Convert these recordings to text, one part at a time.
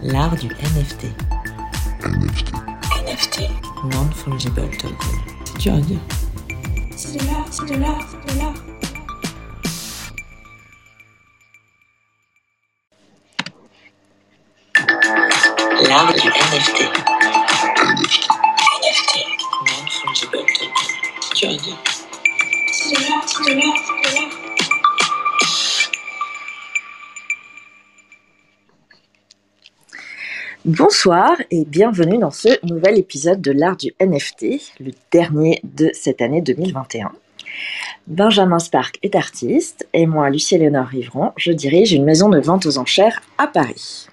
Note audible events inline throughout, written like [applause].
L'art du NFT. NFT. NFT. Non-fungible token. C'est dur à dire. C'est de l'art, c'est de l'art, c'est de l'art. L'art du NFT. NFT. Non-fungible token. C'est dur à dire. C'est de l'art, c'est de l'art, c'est de l'art. Bonsoir et bienvenue dans ce nouvel épisode de l'art du NFT, le dernier de cette année 2021. Benjamin Spark est artiste et moi, Lucie-Léonore Rivron, je dirige une maison de vente aux enchères à Paris.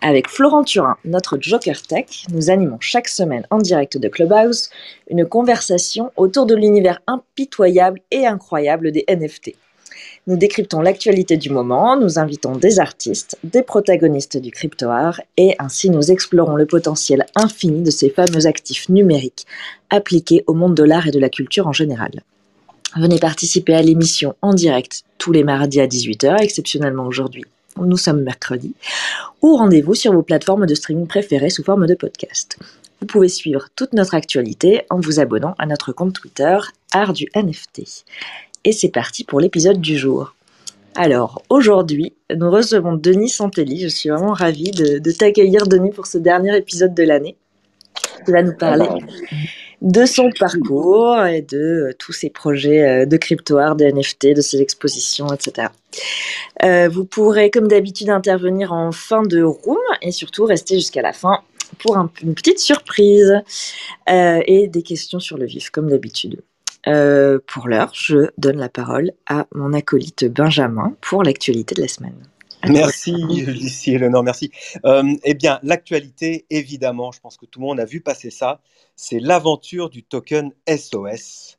Avec Florent Turin, notre Joker Tech, nous animons chaque semaine en direct de Clubhouse une conversation autour de l'univers impitoyable et incroyable des NFT. Nous décryptons l'actualité du moment, nous invitons des artistes, des protagonistes du crypto art et ainsi nous explorons le potentiel infini de ces fameux actifs numériques appliqués au monde de l'art et de la culture en général. Venez participer à l'émission en direct tous les mardis à 18h, exceptionnellement aujourd'hui. Nous sommes mercredi, ou rendez-vous sur vos plateformes de streaming préférées sous forme de podcast. Vous pouvez suivre toute notre actualité en vous abonnant à notre compte Twitter Art du NFT. Et c'est parti pour l'épisode du jour. Alors, aujourd'hui, nous recevons Denis Santelli. Je suis vraiment ravie de, t'accueillir, Denis, pour ce dernier épisode de l'année. Tu vas nous parler de son parcours et de euh, tous ses projets euh, de crypto art, de NFT, de ses expositions, etc. Euh, vous pourrez, comme d'habitude, intervenir en fin de room et surtout rester jusqu'à la fin pour un- une petite surprise euh, et des questions sur le vif, comme d'habitude. Euh, pour l'heure, je donne la parole à mon acolyte Benjamin pour l'actualité de la semaine. Merci Lucie et Léonore, merci. Euh, eh bien, l'actualité, évidemment, je pense que tout le monde a vu passer ça, c'est l'aventure du token SOS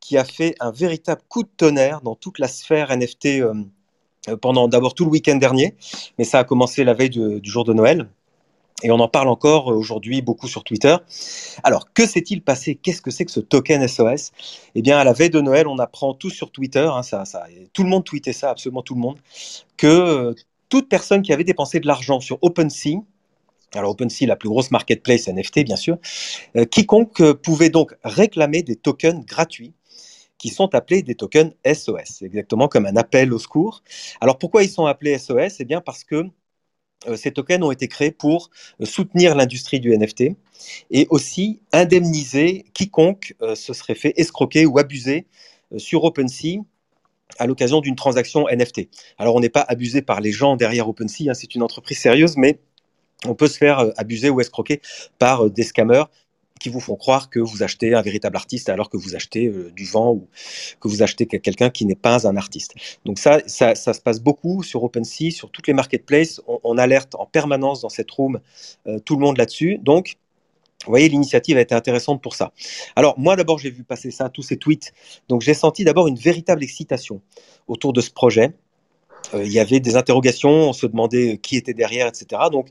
qui a fait un véritable coup de tonnerre dans toute la sphère NFT euh, euh, pendant d'abord tout le week-end dernier, mais ça a commencé la veille de- du jour de Noël. Et on en parle encore euh, aujourd'hui beaucoup sur Twitter. Alors, que s'est-il passé? Qu'est-ce que c'est que ce token SOS Eh bien, à la veille de Noël, on apprend tout sur Twitter, hein, ça, tout le monde tweetait ça, absolument tout le monde, que euh, toute personne qui avait dépensé de l'argent sur OpenSea, alors OpenSea, la plus grosse marketplace NFT, bien sûr, euh, quiconque pouvait donc réclamer des tokens gratuits qui sont appelés des tokens SOS, exactement comme un appel au secours. Alors pourquoi ils sont appelés SOS Eh bien parce que ces tokens ont été créés pour euh, soutenir l'industrie du NFT et aussi indemniser quiconque euh, se serait fait escroquer ou abuser euh, sur OpenSea à l'occasion d'une transaction NFT. Alors on n'est pas abusé par les gens derrière OpenSea, hein, c'est une entreprise sérieuse, mais on peut se faire euh, abuser ou escroquer par euh, des scammers qui vous font croire que vous achetez un véritable artiste alors que vous achetez euh, du vent ou que vous achetez que- quelqu'un qui n'est pas un artiste. Donc ça, ça, se passe beaucoup sur OpenSea, sur toutes les marketplaces. On, on alerte en permanence dans cette room euh, tout le monde là-dessus. Donc, vous voyez, l'initiative a été intéressante pour ça. Alors, moi, d'abord, j'ai vu passer ça, tous ces tweets. Donc, j'ai senti d'abord une véritable excitation autour de ce projet. Euh, il y avait des interrogations, on se demandait qui était derrière, etc. Donc,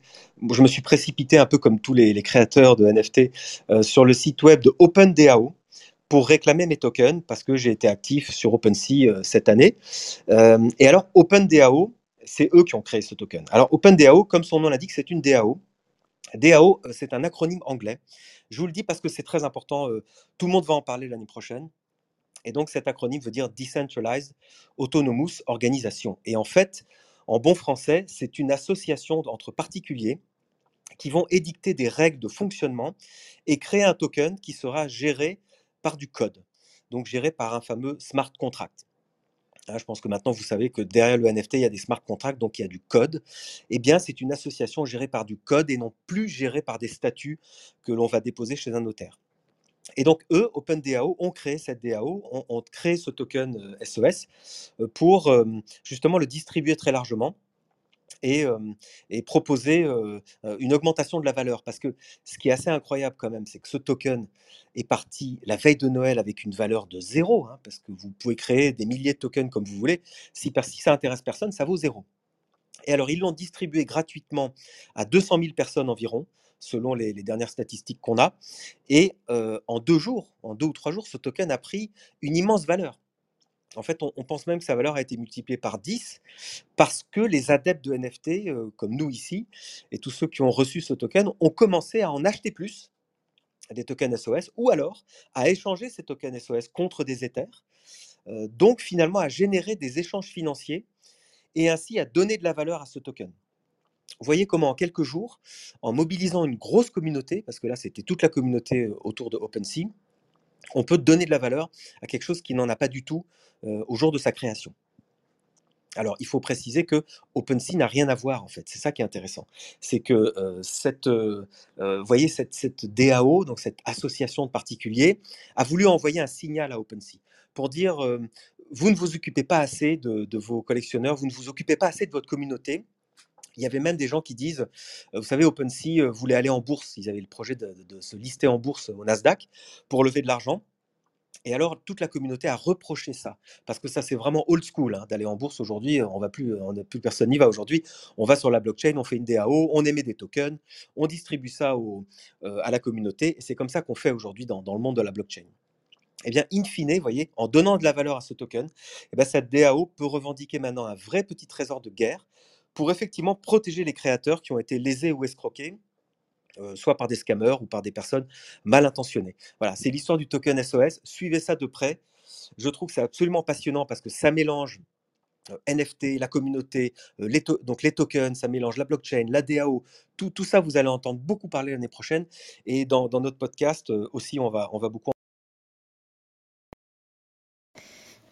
je me suis précipité un peu comme tous les, créateurs de NFT euh, sur le site web de OpenDAO pour réclamer mes tokens parce que j'ai été actif sur OpenSea euh, cette année. Euh, et alors, OpenDAO, c'est eux qui ont créé ce token. Alors, OpenDAO, comme son nom l'indique, c'est une DAO. DAO, euh, c'est un acronyme anglais. Je vous le dis parce que c'est très important. euh, tout le monde va en parler l'année prochaine. Et donc, cet acronyme veut dire Decentralized Autonomous Organisation. Et en fait, en bon français, c'est une association entre particuliers qui vont édicter des règles de fonctionnement et créer un token qui sera géré par du code, donc géré par un fameux smart contract. Hein, je pense que maintenant vous savez que derrière le NFT, il y a des smart contracts, donc il y a du code. Eh bien, c'est une association gérée par du code et non plus gérée par des statuts que l'on va déposer chez un notaire. Et donc, eux, OpenDAO, ont créé cette DAO, ont, créé ce token euh, SOS euh, pour euh, justement le distribuer très largement et, euh, proposer euh, euh, une augmentation de la valeur. Parce que ce qui est assez incroyable quand même, c'est que ce token est parti la veille de Noël avec une valeur de zéro, hein, parce que vous pouvez créer des milliers de tokens comme vous voulez. Si, si ça intéresse personne, ça vaut zéro. Et alors, ils l'ont distribué gratuitement à 200 000 personnes environ, selon les, dernières statistiques qu'on a. Et euh, en deux jours, en deux ou trois jours, ce token a pris une immense valeur. En fait, on, on pense même que sa valeur a été multipliée par 10 parce que les adeptes de NFT, euh, comme nous ici, et tous ceux qui ont reçu ce token, ont commencé à en acheter plus des tokens SOS ou alors à échanger ces tokens SOS contre des Ethers. euh, donc finalement à générer des échanges financiers et ainsi à donner de la valeur à ce token. Vous voyez comment en quelques jours, en mobilisant une grosse communauté, parce que là c'était toute la communauté euh, autour de OpenSea, on peut donner de la valeur à quelque chose qui n'en a pas du tout euh, au jour de sa création. Alors, il faut préciser que OpenSea n'a rien à voir, en fait. C'est ça qui est intéressant. C'est que euh, cette, voyez, cette, cette DAO, donc cette association de particuliers, a voulu envoyer un signal à OpenSea pour dire vous ne vous occupez pas assez de vos collectionneurs, vous ne vous occupez pas assez de votre communauté. Il y avait même des gens qui disent, vous savez, OpenSea voulait aller en bourse, ils avaient le projet de, se lister en bourse au Nasdaq pour lever de l'argent. Et alors, toute la communauté a reproché ça, parce que ça, c'est vraiment old school hein, d'aller en bourse aujourd'hui. On va plus, on plus personne n'y va aujourd'hui. On va sur la blockchain, on fait une DAO, on émet des tokens, on distribue ça à la communauté. C'est comme ça qu'on fait aujourd'hui dans, le monde de la blockchain. Eh bien, in fine, vous voyez, en donnant de la valeur à ce token, eh bien, cette DAO peut revendiquer maintenant un vrai petit trésor de guerre pour effectivement protéger les créateurs qui ont été lésés ou escroqués euh, soit par des scammers ou par des personnes mal intentionnées. Voilà, c'est l'histoire du token SOS. Suivez ça de près. Je trouve que c'est absolument passionnant parce que ça mélange euh, NFT, la communauté, euh, les donc les tokens, ça mélange la blockchain, la DAO, tout, ça, vous allez entendre beaucoup parler l'année prochaine. Et dans, dans notre podcast aussi, on va, on va beaucoup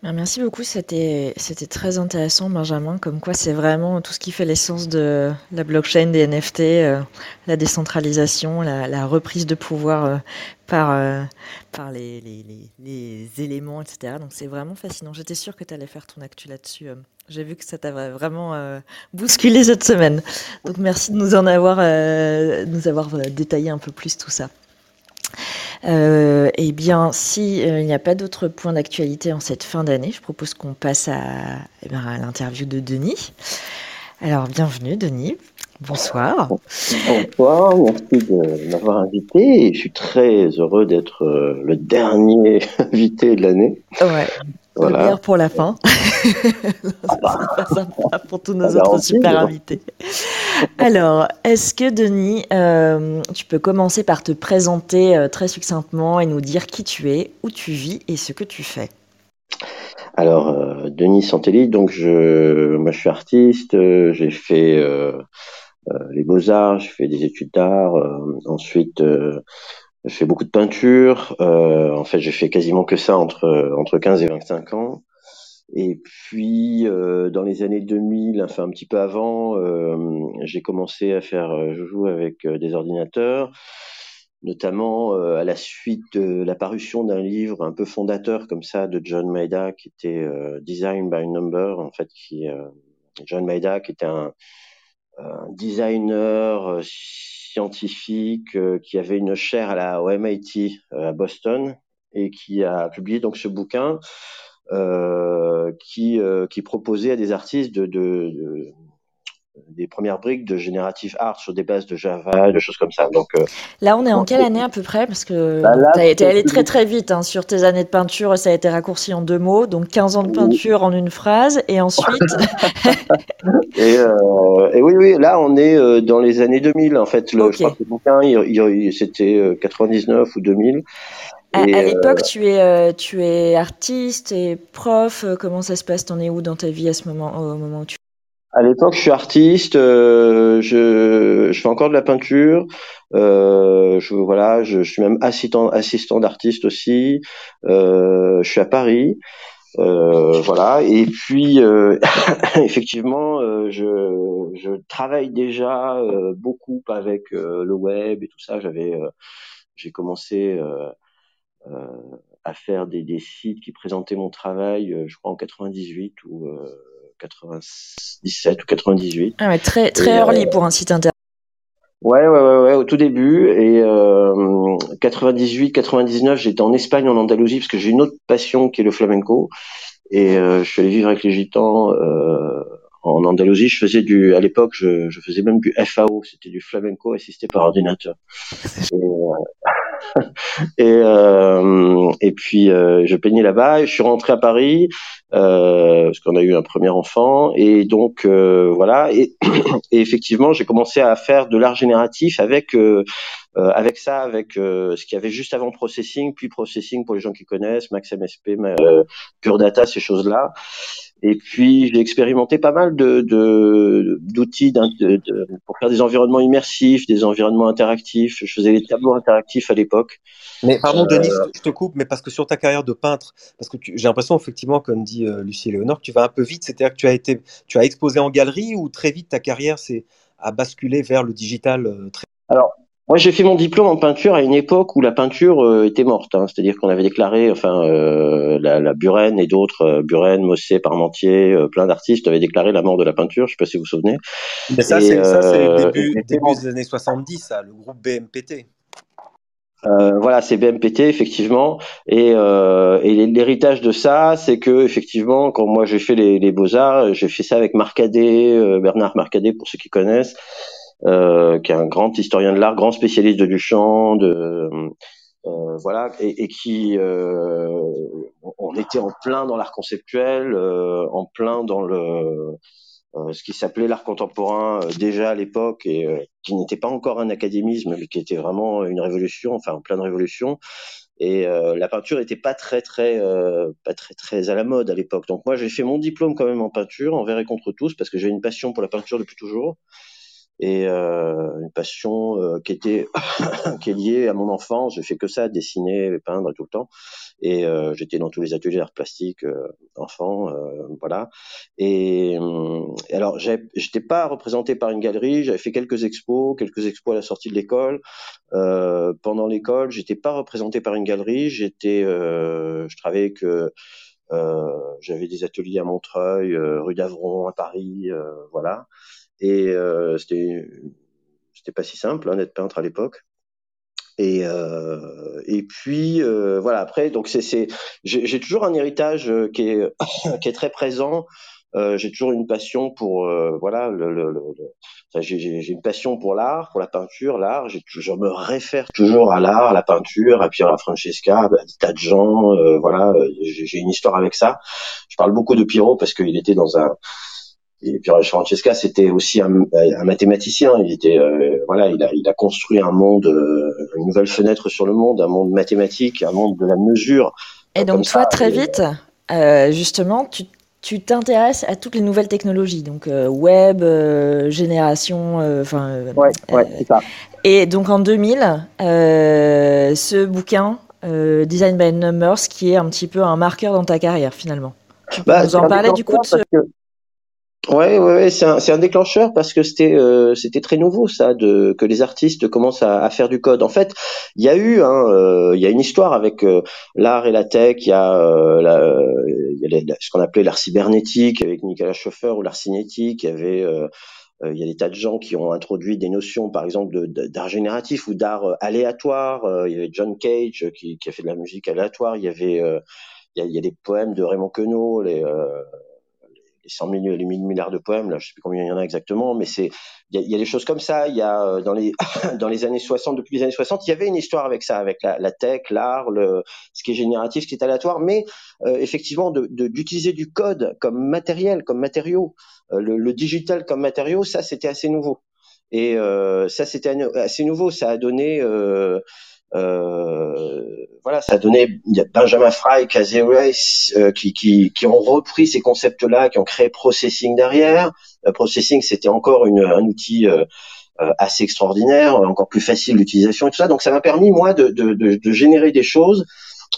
Merci beaucoup, c'était très intéressant, Benjamin. Comme quoi, c'est vraiment tout ce qui fait l'essence de la blockchain, des NFT, euh, la décentralisation, la, la reprise de pouvoir euh, par, euh, par les, les, les, éléments, etc. Donc, c'est vraiment fascinant. J'étais sûre que tu allais faire ton actu là-dessus. J'ai vu que ça t'a vraiment bousculé cette semaine. Donc, merci de nous en avoir, nous avoir détaillé un peu plus tout ça. Euh, eh bien, si euh, il n'y a pas d'autres points d'actualité en cette fin d'année, je propose qu'on passe à, eh ben, à l'interview de Denis. Alors, bienvenue, Denis. Bonsoir. Bonsoir, merci de m'avoir invité. Je suis très heureux d'être euh, le dernier [laughs] invité de l'année. Ouais. Le Voilà. meilleur pour la fin. [laughs] C'est pas sympa pour tous nos Ah, autres super invités. Alors, est-ce que Denis, euh, tu peux commencer par te présenter euh, très succinctement et nous dire qui tu es, où tu vis et ce que tu fais? Alors, euh, Denis Santelli, donc je, moi je suis artiste, j'ai fait les beaux-arts, j'ai fait des études d'art, ensuite j'ai fait beaucoup de peinture, euh, en fait j'ai fait quasiment que ça entre, entre 15 et 25 ans. Et puis euh, dans les années 2000, enfin un petit peu avant, euh, j'ai commencé à faire euh, joujou avec euh, des ordinateurs, notamment euh, à la suite de la parution d'un livre un peu fondateur comme ça de John Maeda qui était euh, Design by Number, en fait, qui euh, John Maeda qui était un, un designer euh, scientifique euh, qui avait une chaire à la au MIT euh, à Boston et qui a publié donc ce bouquin qui, qui proposait à des artistes de, de, de- des premières briques de générative art sur des bases de Java, de choses comme ça. Donc, euh, Là, on est en quelle année à peu près? Parce que Bah, tu as été c'est- allé très très vite hein, sur tes années de peinture, ça a été raccourci en deux mots, donc 15 ans de peinture en une phrase, et ensuite, [laughs] [laughs] et, euh, et oui, oui, là, on est euh, dans les années 2000. En fait, le, Ok. je crois que le bouquin, il, il- il- c'était euh, 99 ou 2000. à, euh, l'époque, tu es euh, tu es artiste et prof. euh, Comment ça se passe? T'en es où dans ta vie à ce moment, au moment où tu À l'époque, je suis artiste, euh, je, je fais encore de la peinture, euh, je, voilà, je, suis même assistant, assistant d'artiste aussi. Euh, je suis à Paris, euh, voilà. Et puis, euh, [laughs] effectivement, je, je travaille déjà beaucoup avec le web et tout ça. J'avais, j'ai commencé euh, à faire des, des sites qui présentaient mon travail, je crois en 98 ou euh, 97 ou 98. ah ouais, très très Et, euh, early pour un site internet. Ouais, ouais, ouais, ouais, au tout début. Et euh, 98, 99, j'étais en Espagne, en Andalousie, parce que j'ai une autre passion qui est le flamenco. Et euh, je suis allé vivre avec les gitans euh, en Andalousie. Je faisais du, à l'époque, je, je faisais même du FAO, c'était du flamenco assisté par ordinateur. Et, euh, [laughs] et euh, et puis euh, je peignais là-bas. Je suis rentré à Paris euh, parce qu'on a eu un premier enfant et donc euh, voilà. Et, [clears throat] effectivement, j'ai commencé à faire de l'art génératif avec euh, avec ça, avec euh, ce qu'il y avait juste avant processing, puis processing pour les gens qui connaissent, Max MSP, euh, Pure Data, ces choses-là. Et puis j'ai expérimenté pas mal de d'outils de, de- pour faire des environnements immersifs, des environnements interactifs. Je faisais des tableaux interactifs à l'époque. Mais pardon, Euh, Denis, je te coupe, mais parce que sur ta carrière de peintre, parce que j'ai l'impression, effectivement, comme dit euh, Lucie et Léonore, que tu vas un peu vite. C'est-à-dire que tu as été, tu as exposé en galerie ou très vite ta carrière s'est a basculé vers le digital euh, très... Alors, moi, j'ai fait mon diplôme en peinture à une époque où la peinture euh, était morte. hein. C'est-à-dire qu'on avait déclaré, enfin, euh, la, la Buren et d'autres, euh, Buren, Mossé, Parmentier, euh, plein d'artistes avaient déclaré la mort de la peinture. Je sais pas si vous vous souvenez. Mais ça, c'est c'est euh, début, début des années 70, ça, le groupe BMPT. Euh, voilà, c'est BMPT effectivement, et, euh, et l'héritage de ça, c'est que effectivement, quand moi j'ai fait les, les beaux arts, j'ai fait ça avec Marcadet, euh, Bernard Marcadet pour ceux qui connaissent, euh, qui est un grand historien de l'art, grand spécialiste de Duchamp, de euh, voilà, et, et qui, euh, on était en plein dans l'art conceptuel, euh, en plein dans le euh, ce qui s'appelait l'art contemporain déjà à l'époque et qui n'était pas encore un académisme mais qui était vraiment une révolution enfin en pleine révolution. Et euh, la peinture n'était pas très très euh, pas très très à la mode à l'époque. Donc moi j'ai fait mon diplôme quand même en peinture envers et contre tous parce que j'ai une passion pour la peinture depuis toujours et euh, une passion euh, qui était [laughs] qui est liée à mon enfance. J'ai fait que ça dessiner peindre tout le temps. Et euh, j'étais dans tous les ateliers d'art plastique enfant voilà. Et alors j'étais pas représenté par une galerie. J'avais fait quelques expos quelques expos à la sortie de l'école. Pendant l'école j'étais pas représenté par une galerie. J'étais je travaillais euh, euh, j'avais des ateliers à Montreuil euh, rue d'Avron à Paris euh, voilà et euh, c'était c'était pas si simple hein, d'être peintre à l'époque. Et euh, et puis euh, voilà après donc c'est c'est j'ai toujours un héritage euh, qui est [coughs] qui est très présent. Euh, j'ai toujours une passion pour euh, voilà le, le, le, le- j'ai j'ai une passion pour l'art pour la peinture l'art. J'ai je me réfère toujours à l'art à la peinture à Piero Francesca à des tas de gens euh, voilà j'ai j'ai une histoire avec ça. Je parle beaucoup de Piero parce qu'il était dans un et Piero Francesca, c'était aussi un, un mathématicien. Il était, euh, voilà, il a, il a construit un monde, euh, une nouvelle fenêtre sur le monde, un monde mathématique, un monde de la mesure. Et donc toi, ça, très et- vite, euh, justement, tu tu t'intéresses à toutes les nouvelles technologies, donc euh, web, euh, génération, euh, enfin. euh, Ouais, ouais, c'est ça. Et donc en 2000, euh, ce bouquin, euh, Design by Numbers, qui est un petit peu un marqueur dans ta carrière finalement. Tu peux Bah, nous c'est en un parler du coup de ce... Ouais, ouais, ouais, c'est un, un déclencheur parce que c'était, euh, c'était très nouveau ça, de que les artistes commencent à, à faire du code. En fait, il y a eu, hein, euh, il y a une histoire avec euh, l'art et la tech. Il y a, euh, la- il y a ce qu'on appelait l'art cybernétique avec Nicolas Schoeffer ou l'art cinétique. Il y avait euh, euh, il y a des tas de gens qui ont introduit des notions, par exemple, d'art génératif ou d'art aléatoire. Il y avait John Cage qui, qui a fait de la musique aléatoire. Il y avait, il y a, il y a des poèmes de Raymond Queneau, les, euh, les 100 000, les 1000 milliards de poèmes, là, je sais plus combien il y en a exactement, mais c'est, il y y a des choses comme ça. Il y a euh, dans les [coughs] dans les années 60, depuis les années 60, il y avait une histoire avec ça, avec la, la tech, l'art, le, ce qui est génératif, ce qui est aléatoire, mais euh, effectivement de de- d'utiliser du code comme matériel, comme matériau, euh, le, le digital comme matériau, ça c'était assez nouveau. Et euh, ça c'était assez nouveau, ça a donné euh, voilà, ça donné il y a Benjamin Fry, Casey Race, euh, qui, qui, qui ont repris ces concepts-là, qui ont créé Processing derrière. Euh, processing, c'était encore une, un outil euh, euh, assez extraordinaire, encore plus facile d'utilisation et tout ça. Donc ça m'a permis moi de, de, de, de générer des choses.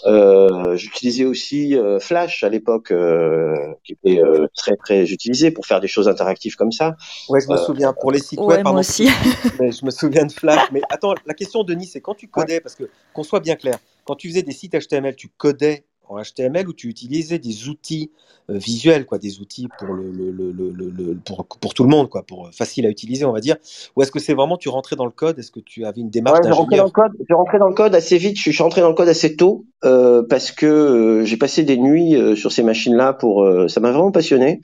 Euh, J'utilisais aussi euh, Flash à l'époque, euh, qui était euh, très très utilisé pour faire des choses interactives comme ça. Ouais, je me Euh, souviens. Pour les sites Ouais, web, moi pardon, aussi. [laughs] mais je me souviens de Flash. Mais attends, la question, Denis, c'est quand tu codais, parce que qu'on soit bien clair, quand tu faisais des sites HTML, tu codais en HTML ou tu utilisais des outils euh, visuels, quoi, des outils pour le, le- le- le- pour, pour tout le monde, quoi, pour euh, facile à utiliser, on va dire. Ou est-ce que c'est vraiment tu rentrais dans le code? Est-ce que tu avais une démarche Ouais, j'ai rentré dans le d'ingénieur code. J'ai rentré dans le code assez vite. Je suis je rentré dans le code assez tôt euh, parce que euh, j'ai passé des nuits euh, sur ces machines-là pour. euh, ça m'a vraiment passionné.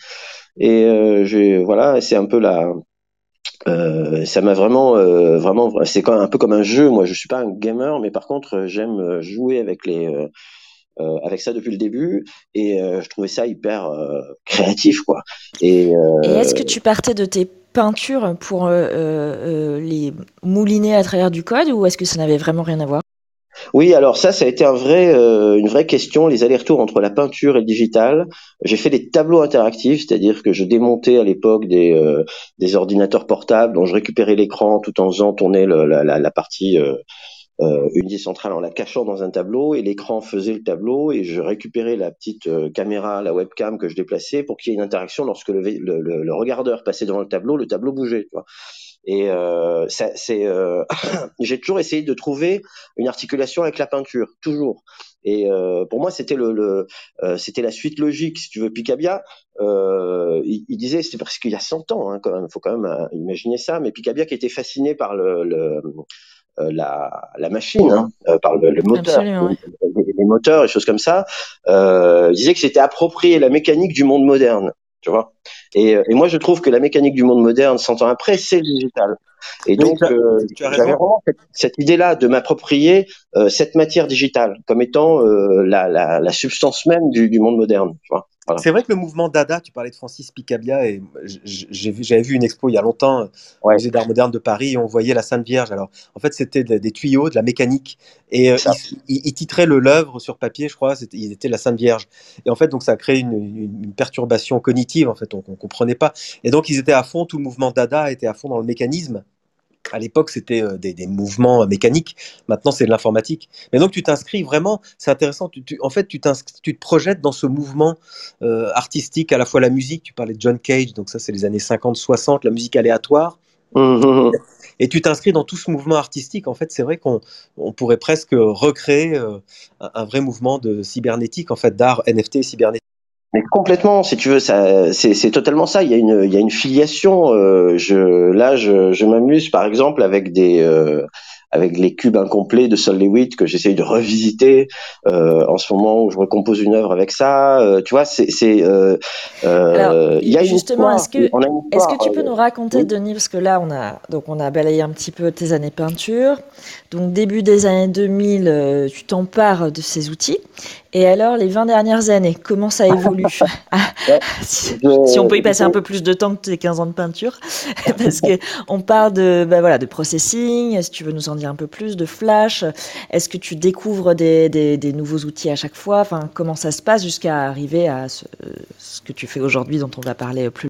Et j'ai voilà, c'est un peu la euh, ça m'a vraiment, euh, vraiment, c'est un peu comme un jeu. Moi, je suis pas un gamer, mais par contre, j'aime jouer avec les, euh, avec ça depuis le début, et euh, je trouvais ça hyper euh, créatif, quoi. Et, euh, Et est-ce que tu partais de tes peintures pour euh, euh, euh, les mouliner à travers du code ou est-ce que ça n'avait vraiment rien à voir? Oui, alors ça, ça a été un vrai, euh, une vraie question, les allers-retours entre la peinture et le digital. J'ai fait des tableaux interactifs, c'est-à-dire que je démontais à l'époque des, euh, des ordinateurs portables dont je récupérais l'écran tout en faisant tourner le- la, la, la partie euh, euh, unité centrale en la cachant dans un tableau et l'écran faisait le tableau et je récupérais la petite euh, caméra, la webcam que je déplaçais pour qu'il y ait une interaction lorsque le, le, le- le regardeur passait devant le tableau, le tableau bougeait. Tu. Et euh, c'est, euh, [clears throat] j'ai toujours essayé de trouver une articulation avec la peinture, toujours. Et euh, pour moi, c'était le, le euh, c'était la suite logique, si tu veux. Picabia, euh, il, il disait, c'était parce qu'il y a 100 ans, hein, quand même, faut quand même euh, imaginer ça. Mais Picabia qui était fasciné par le, le la, la machine, hein, euh, par le, le moteur, ouais. les, les moteurs, et choses comme ça, euh, disait que c'était approprié la mécanique du monde moderne, tu vois. Et, euh, et moi, je trouve que la mécanique du monde moderne, 100 ans après, c'est le digital. Et donc, euh, j'avais vraiment cette, cette idée-là de m'approprier euh, cette matière digitale comme étant euh, la, la, la substance même du, du monde moderne. Tu vois voilà. C'est vrai que le mouvement Dada, tu parlais de Francis Picabia, et j- j'ai vu- j'avais vu une expo il y a longtemps au Ouais. Musée d'Art Moderne de Paris, et on voyait la Sainte Vierge. Alors, en fait, c'était de- des tuyaux, de la mécanique, et euh, il, il- titrait le l'œuvre sur papier, je crois, c'était- il était la Sainte Vierge. Et en fait, donc ça a créé une, une- une perturbation cognitive, en fait, on ne comprenait pas. Et donc, ils étaient à fond, tout le mouvement Dada était à fond dans le mécanisme. À l'époque, c'était euh, des, des mouvements euh, mécaniques. Maintenant, c'est de l'informatique. Mais donc, tu t'inscris vraiment, c'est intéressant. Tu, tu- en fait, tu, te projettes dans ce mouvement euh, artistique, à la fois la musique. Tu parlais de John Cage, donc ça, c'est les années 50-60, la musique aléatoire. Mhm. Et tu t'inscris dans tout ce mouvement artistique. En fait, c'est vrai qu'on on pourrait presque recréer euh, un, un vrai mouvement de cybernétique, en fait, d'art NFT cybernétique. Mais complètement, si tu veux, ça, c'est, totalement ça. Il y a une, il y a une filiation. euh, je, là, je, je m'amuse, par exemple, avec des, euh, avec les cubes incomplets de Sol Lewitt que j'essaye de revisiter euh, en ce moment où je recompose une œuvre avec ça. Euh, tu vois, c'est, c'est, euh, euh, il y a une justement, est-ce que- Est-ce que tu peux nous raconter, oui. Denis, parce que là, on a, donc on a balayé un petit peu tes années peinture. Donc, début des années 2000, euh, tu t'empares de ces outils. Et alors, les 20 dernières années, comment ça évolue [laughs] Ah, si, Je- si on peut y passer un peu plus de temps que tes 15 ans de peinture, [laughs] parce que on parle de, bah voilà, de processing. Si tu veux nous en dire un peu plus, de flash? Est-ce que tu découvres des, des, des nouveaux outils à chaque fois? Enfin, comment ça se passe jusqu'à arriver à ce, ce que tu fais aujourd'hui, dont on va parler plus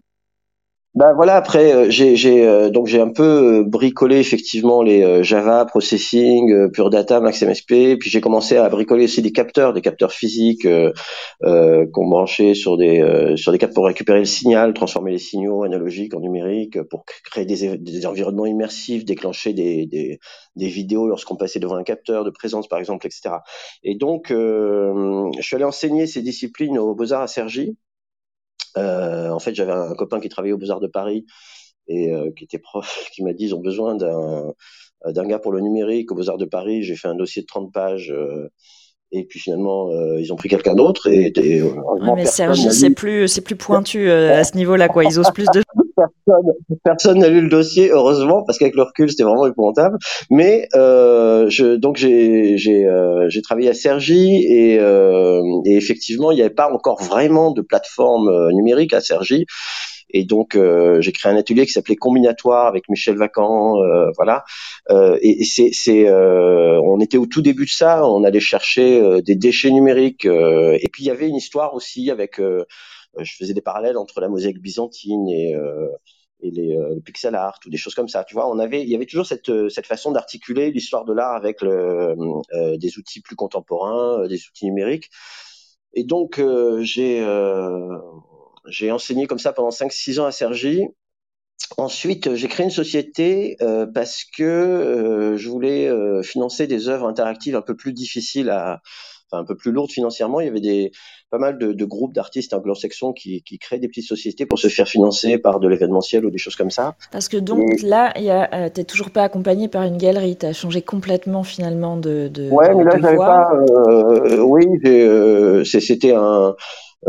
Bah voilà, après euh, j'ai euh, donc j'ai un peu euh, bricolé effectivement les Java, Processing, Pure Data, MaxMSP, puis j'ai commencé à bricoler aussi des capteurs, des capteurs physiques euh, euh, qu'on branchait sur des sur des capteurs pour récupérer le signal, transformer les signaux analogiques en numérique, euh, pour créer des, environnements immersifs, déclencher des des, vidéos lorsqu'on passait devant un capteur de présence par exemple, etc. Et donc je suis allé enseigner ces disciplines aux Beaux Arts à Cergy. Euh, en fait, j'avais un copain qui travaillait aux Beaux-Arts de Paris et euh, qui était prof, [laughs] qui m'a dit ils ont besoin d'un d'un gars pour le numérique aux Beaux-Arts de Paris. J'ai fait un dossier de 30 pages euh, et puis finalement euh, ils ont pris quelqu'un d'autre et, et Ouais, mais n'a c'est lu- plus, c'est plus pointu euh, à ce niveau-là, quoi. Ils osent plus de. [laughs] personne personne n'a lu le dossier heureusement parce qu'avec le recul c'était vraiment épouvantable. Mais euh, je donc j'ai j'ai euh, j'ai travaillé à Cergy et, euh, et effectivement il n'y avait pas encore vraiment de plateforme euh, numérique à Cergy. Et donc euh, j'ai créé un atelier qui s'appelait Combinatoire avec Michel Vacan euh, voilà. Euh, et, c'est c'est euh, on était au tout début de ça. On allait chercher euh, des déchets numériques et puis il y avait une histoire aussi avec je faisais des parallèles entre la mosaïque byzantine et euh, et les, euh, le pixel art ou des choses comme ça. Tu vois, on avait, il y avait toujours cette, euh, cette façon d'articuler l'histoire de l'art avec le, euh, des outils plus contemporains, euh, des outils numériques. Et donc, euh, j'ai, euh, j'ai enseigné comme ça pendant 5-6 ans à Cergy. Ensuite, euh, j'ai créé une société euh, parce que euh, je voulais euh, financer des œuvres interactives un peu plus difficiles à, enfin un peu plus lourdes financièrement. Il y avait des pas mal de, de groupes d'artistes anglo-saxons qui, qui créent des petites sociétés pour se faire financer par de l'événementiel ou des choses comme ça. Parce que donc là, euh, t'es toujours pas accompagné par une galerie. T'as changé complètement finalement de. de Ouais, de- mais là, j'avais pas. euh, oui, euh, c'est- c'était un,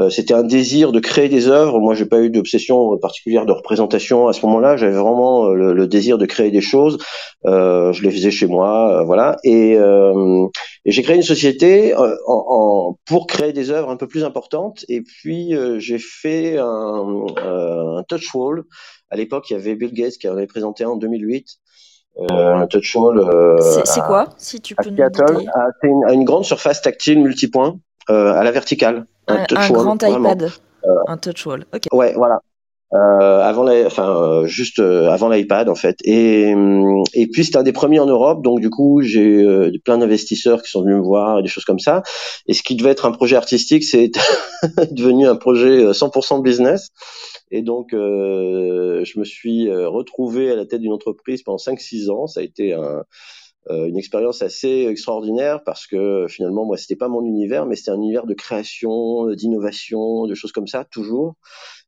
c'était un désir de créer des œuvres. Moi, j'ai pas eu d'obsession particulière de représentation à ce moment-là. J'avais vraiment euh, le, le désir de créer des choses. Euh, je les faisais chez moi, euh, voilà. Et, euh, et j'ai créé une société euh, en, en, pour créer des œuvres un peu plus importantes. Et puis euh, j'ai fait un, un touch wall. À l'époque, il y avait Bill Gates qui en avait présenté en 2008. un touch wall. c'est quoi, si tu peux nous détailler C'est une, une, grande surface tactile multipoint à la verticale. Un, un, un grand iPad, un touch wall. Okay. Ouais, voilà. Euh, avant la, enfin euh, juste euh, avant l'iPad en fait. Et et puis c'était un des premiers en Europe, donc du coup j'ai euh, plein d'investisseurs qui sont venus me voir et des choses comme ça. Et ce qui devait être un projet artistique, c'est [laughs] devenu un projet 100% business. Et donc je me suis retrouvé à la tête d'une entreprise pendant 5-6 ans. Ça a été un une expérience assez extraordinaire parce que finalement moi c'était pas mon univers mais c'était un univers de création d'innovation de choses comme ça toujours.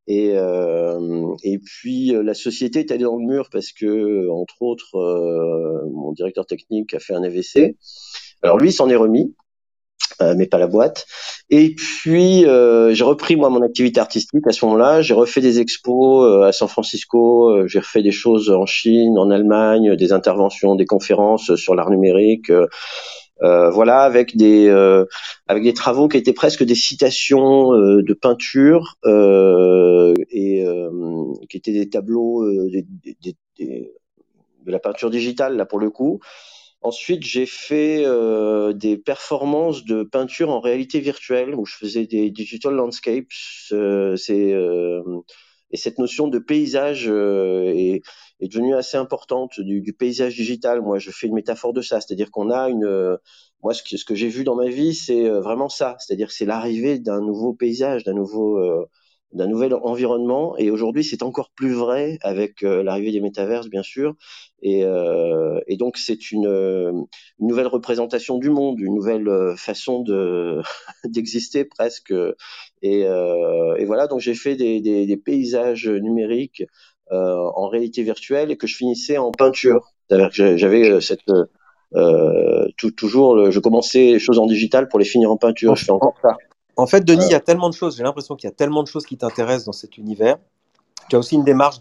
Et, euh, et puis la société est allée dans le mur parce que, entre autres, euh, mon directeur technique a fait un AVC. Alors lui, il s'en est remis, euh, mais pas la boîte. Et puis euh, j'ai repris moi mon activité artistique à ce moment-là. J'ai refait des expos euh, à San Francisco. Euh, j'ai refait des choses en Chine, en Allemagne, des interventions, des conférences sur l'art numérique. Euh, voilà, avec des avec des travaux qui étaient presque des citations de peinture et qui étaient des tableaux des, des, des, de la peinture digitale là pour le coup. Ensuite, j'ai fait euh, des performances de peinture en réalité virtuelle où je faisais des digital landscapes. Euh, euh, et cette notion de paysage est, est devenue assez importante du, du, paysage digital. Moi, je fais une métaphore de ça, c'est-à-dire qu'on a une, moi, ce que, ce que j'ai vu dans ma vie, c'est vraiment ça, c'est-à-dire c'est l'arrivée d'un nouveau paysage, d'un nouveau, euh, d'un nouvel environnement. Et aujourd'hui, c'est encore plus vrai avec euh, l'arrivée des métaverses, bien sûr. Et, euh, et donc, c'est une, une, nouvelle représentation du monde, une nouvelle façon de [laughs] d'exister presque. Et, et, voilà, donc j'ai fait des, des, des, paysages numériques en réalité virtuelle et que je finissais en peinture. C'est-à-dire que j'avais cette euh, tout, toujours, je commençais les choses en digital pour les finir en peinture. Je fais encore ça. En fait, Denis, il y a tellement de choses. J'ai l'impression qu'il y a tellement de choses qui t'intéressent dans cet univers. Tu as aussi une démarche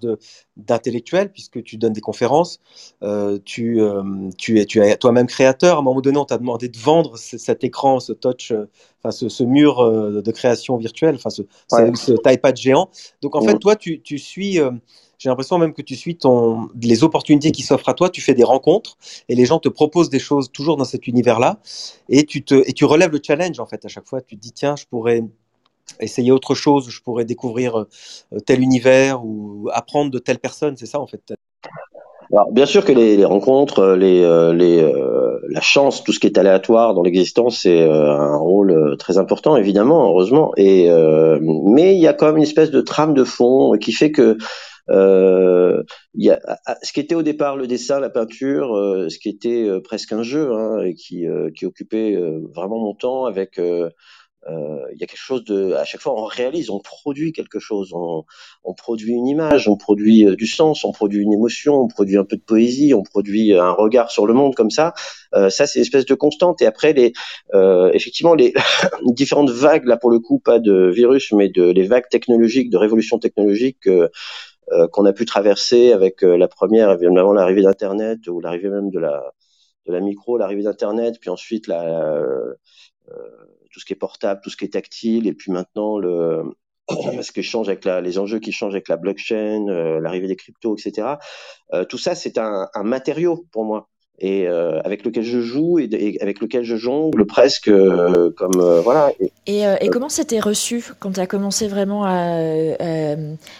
d'intellectuel puisque tu donnes des conférences. Euh, tu, euh, tu es, tu es toi-même créateur. À un moment donné, on t'a demandé de vendre cet écran, ce touch, euh, ce, ce, mur de création virtuelle, enfin ce, ouais. ce, ce iPad géant. Donc en fait, toi, tu, tu suis j'ai l'impression même que tu suis les opportunités qui s'offrent à toi, tu fais des rencontres et les gens te proposent des choses toujours dans cet univers-là et tu, te, et tu relèves le challenge en fait à chaque fois. Tu te dis tiens, je pourrais essayer autre chose, je pourrais découvrir tel univers ou apprendre de telle personne, c'est ça en fait. Alors, bien sûr que les, les rencontres, les, les, euh, la chance, tout ce qui est aléatoire dans l'existence, c'est euh, un rôle très important, évidemment, heureusement. Et euh, mais il y a quand même une espèce de trame de fond qui fait que euh, y a, ce qui était au départ le dessin, la peinture, euh, ce qui était euh, presque un jeu hein, et qui, euh, qui occupait euh, vraiment mon temps avec il y a quelque chose de à chaque fois on réalise on produit quelque chose. On, on produit une image on produit du sens on produit une émotion on produit un peu de poésie on produit un regard sur le monde comme ça. Ça c'est une espèce de constante. Et après les effectivement les [laughs] différentes vagues là pour le coup pas de virus mais de les vagues technologiques de révolution technologique euh, qu'on a pu traverser avec euh, la première, évidemment l'arrivée d'Internet ou l'arrivée même de la de la micro, l'arrivée d'Internet, puis ensuite la, euh, tout ce qui est portable, tout ce qui est tactile, et puis maintenant le ce qui change avec la, les enjeux qui changent avec la blockchain, euh, l'arrivée des cryptos, etc. Euh, tout ça, c'est un, un, matériau pour moi et euh, avec lequel je joue et, et, avec lequel je jongle presque euh, comme euh, voilà. Et, et, et comment c'était reçu quand tu as commencé vraiment à, à,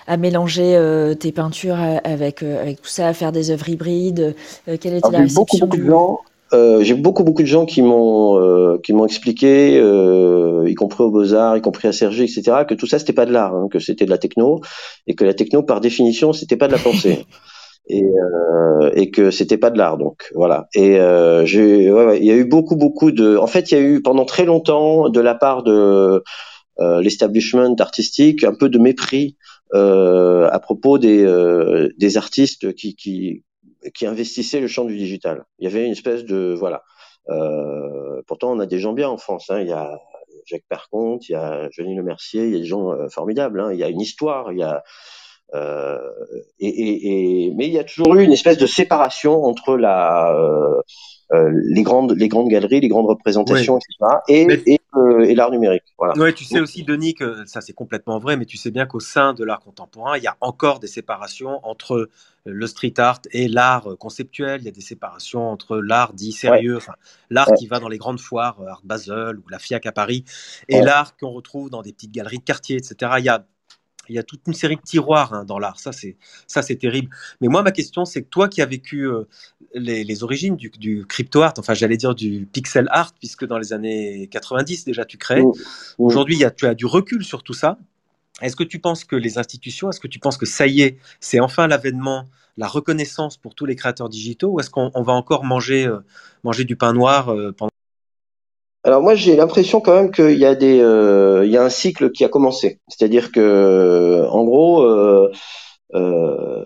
à mélanger tes peintures avec, avec tout ça, à faire des œuvres hybrides Quelle était Alors, la réception beaucoup, beaucoup de gens. Euh, j'ai beaucoup beaucoup de gens qui m'ont euh, qui m'ont expliqué, euh, y compris au Beaux Arts, y compris à Sergi, etc., que tout ça c'était pas de l'art, hein, que c'était de la techno, et que la techno par définition c'était pas de la pensée. [laughs] et, euh, et que c'était pas de l'art donc voilà et euh, j'ai ouais, ouais, il y a eu beaucoup beaucoup de en fait il y a eu pendant très longtemps de la part de euh, l'establishment artistique un peu de mépris euh, à propos des euh, des artistes qui qui qui investissaient le champ du digital il y avait une espèce de voilà euh, pourtant on a des gens bien en France hein, il y a Jacques Perconte, il y a Johnny Lemercier, il y a des gens euh, formidables. Hein. Il y a une histoire, il y a euh, et, et, et, mais il y a toujours eu une espèce de séparation entre la euh, euh, les grandes les grandes galeries, les grandes représentations, Oui. etc. et, Mais- et, euh, et l'art numérique. Voilà. Ouais, tu sais aussi, Denis, que ça c'est complètement vrai, mais tu sais bien qu'au sein de l'art contemporain, il y a encore des séparations entre le street art et l'art euh, conceptuel. Il y a des séparations entre l'art dit sérieux, enfin, l'art Ouais. qui va dans les grandes foires, euh, Art Basel ou la FIAC à Paris, et l'art qu'on retrouve dans des petites galeries de quartier, etc. Il y a, il y a toute une série de tiroirs hein, dans l'art. Ça, c'est ça, c'est terrible. Mais moi, ma question, c'est que toi qui as vécu euh, les, les origines du, du crypto art, enfin, j'allais dire du pixel art, puisque dans les années 90 déjà tu. Mm. Aujourd'hui, il y a- tu as du recul sur tout ça. Est-ce que tu penses que les institutions, est-ce que tu penses que ça y est, c'est enfin l'avènement, la reconnaissance pour tous les créateurs digitaux, ou est-ce qu'on on va encore manger, euh, manger du pain noir euh, pendant Alors moi j'ai l'impression quand même qu'il y a des euh, il y a un cycle qui a commencé. C'est-à-dire que en gros euh, euh,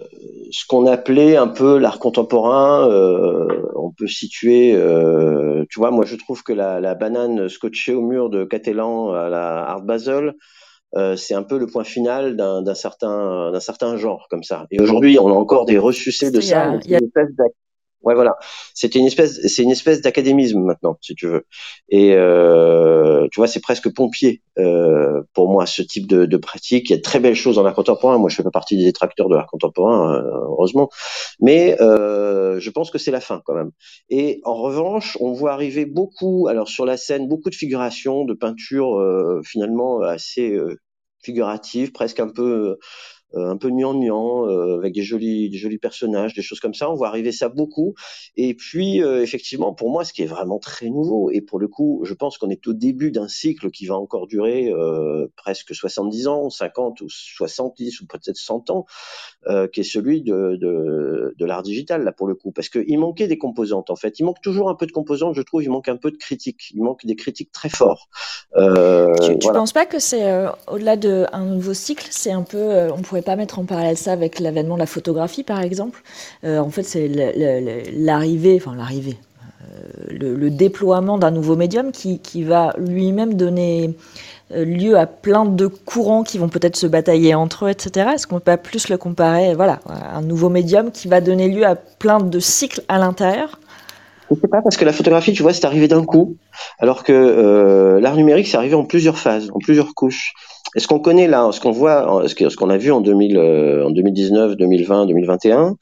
ce qu'on appelait un peu l'art contemporain, euh, on peut situer euh, tu vois moi je trouve que la, la banane scotchée au mur de Catalan à la Art Basel euh, c'est un peu le point final d'un d'un certain d'un certain genre comme ça. Et aujourd'hui, on a encore des ressucés de a- ça. a- Ouais, voilà. C'était une espèce, c'est une espèce d'académisme maintenant, si tu veux. Et euh, tu vois, c'est presque pompier euh, pour moi ce type de, de pratique. Il y a de très belles choses dans l'art contemporain. Moi, je fais pas partie des détracteurs de l'art contemporain, euh, heureusement. Mais euh, je pense que c'est la fin quand même. Et en revanche, on voit arriver beaucoup, alors sur la scène, beaucoup de figurations, de peintures euh, finalement assez euh, figuratives, presque un peu un peu gnangnan, euh, avec des jolis, des jolis personnages, des choses comme ça. On voit arriver ça beaucoup. Et puis, euh, effectivement, pour moi, ce qui est vraiment très nouveau, et pour le coup, je pense qu'on est au début d'un cycle qui va encore durer euh, presque 70 ans, 50 ou 70 ou peut-être 100 ans, euh, qui est celui de, de, de l'art digital, là, pour le coup. Parce qu'il manquait des composantes, en fait. Il manque toujours un peu de composantes, je trouve. Il manque un peu de critiques. Il manque des critiques très forts. Euh, Tu, voilà. penses pas que c'est euh, au-delà d'un nouveau cycle, c'est un peu, euh, on pourrait pas mettre en parallèle ça avec l'avènement de la photographie par exemple. Euh, en fait, c'est l'arrivée, enfin l'arrivée, euh, le, déploiement d'un nouveau médium qui, va lui-même donner euh, lieu à plein de courants qui vont peut-être se batailler entre eux, etc. Est-ce qu'on peut pas plus le comparer, voilà, à un nouveau médium qui va donner lieu à plein de cycles à l'intérieur? Je sais pas parce que la photographie, tu vois, c'est arrivé d'un coup, alors que l'art numérique, c'est arrivé en plusieurs phases, en plusieurs couches. Et ce qu'on connaît là, ce qu'on voit, ce qu'on a vu en 2000, euh, en 2019, 2020, 2021,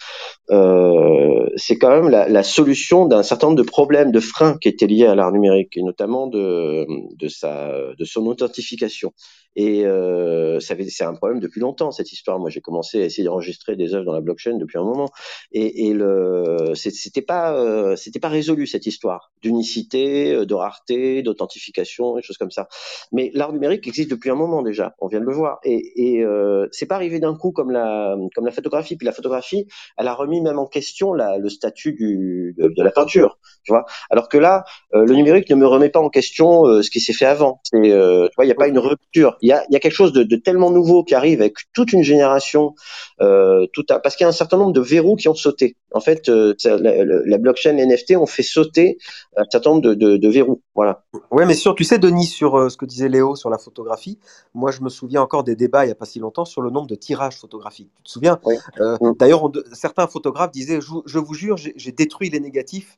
euh, c'est quand même la, la solution d'un certain nombre de problèmes, de freins qui étaient liés à l'art numérique et notamment de, de sa, de son authentification. Et euh, c'est un problème depuis longtemps cette histoire. Moi, j'ai commencé à essayer d'enregistrer des œuvres dans la blockchain depuis un moment, et, et le, c'était pas, euh, c'était pas résolu cette histoire d'unicité, euh, de rareté, d'authentification, des choses comme ça. Mais l'art numérique existe depuis un moment déjà. On vient de le voir, et, et euh, c'est pas arrivé d'un coup comme la, comme la photographie. Puis la photographie, elle a remis même en question la, le statut du, de, de la peinture, tu vois. Alors que là, euh, le numérique ne me remet pas en question euh, ce qui s'est fait avant. C'est, euh, tu vois, il n'y a pas une rupture. Il y a, il y a quelque chose de, de tellement nouveau qui arrive avec toute une génération, tout à, parce qu'il y a un certain nombre de verrous qui ont sauté. En fait, la, blockchain, les NFT ont fait sauter un certain nombre de, verrous. Voilà. Ouais, mais sur, tu sais, Denis, sur ce que disait Léo sur la photographie, moi, je me souviens encore des débats il n'y a pas si longtemps sur le nombre de tirages photographiques. Tu te souviens? Oui. Mm. D'ailleurs, certains photographes disaient Je, vous- je vous jure, j'ai détruit les négatifs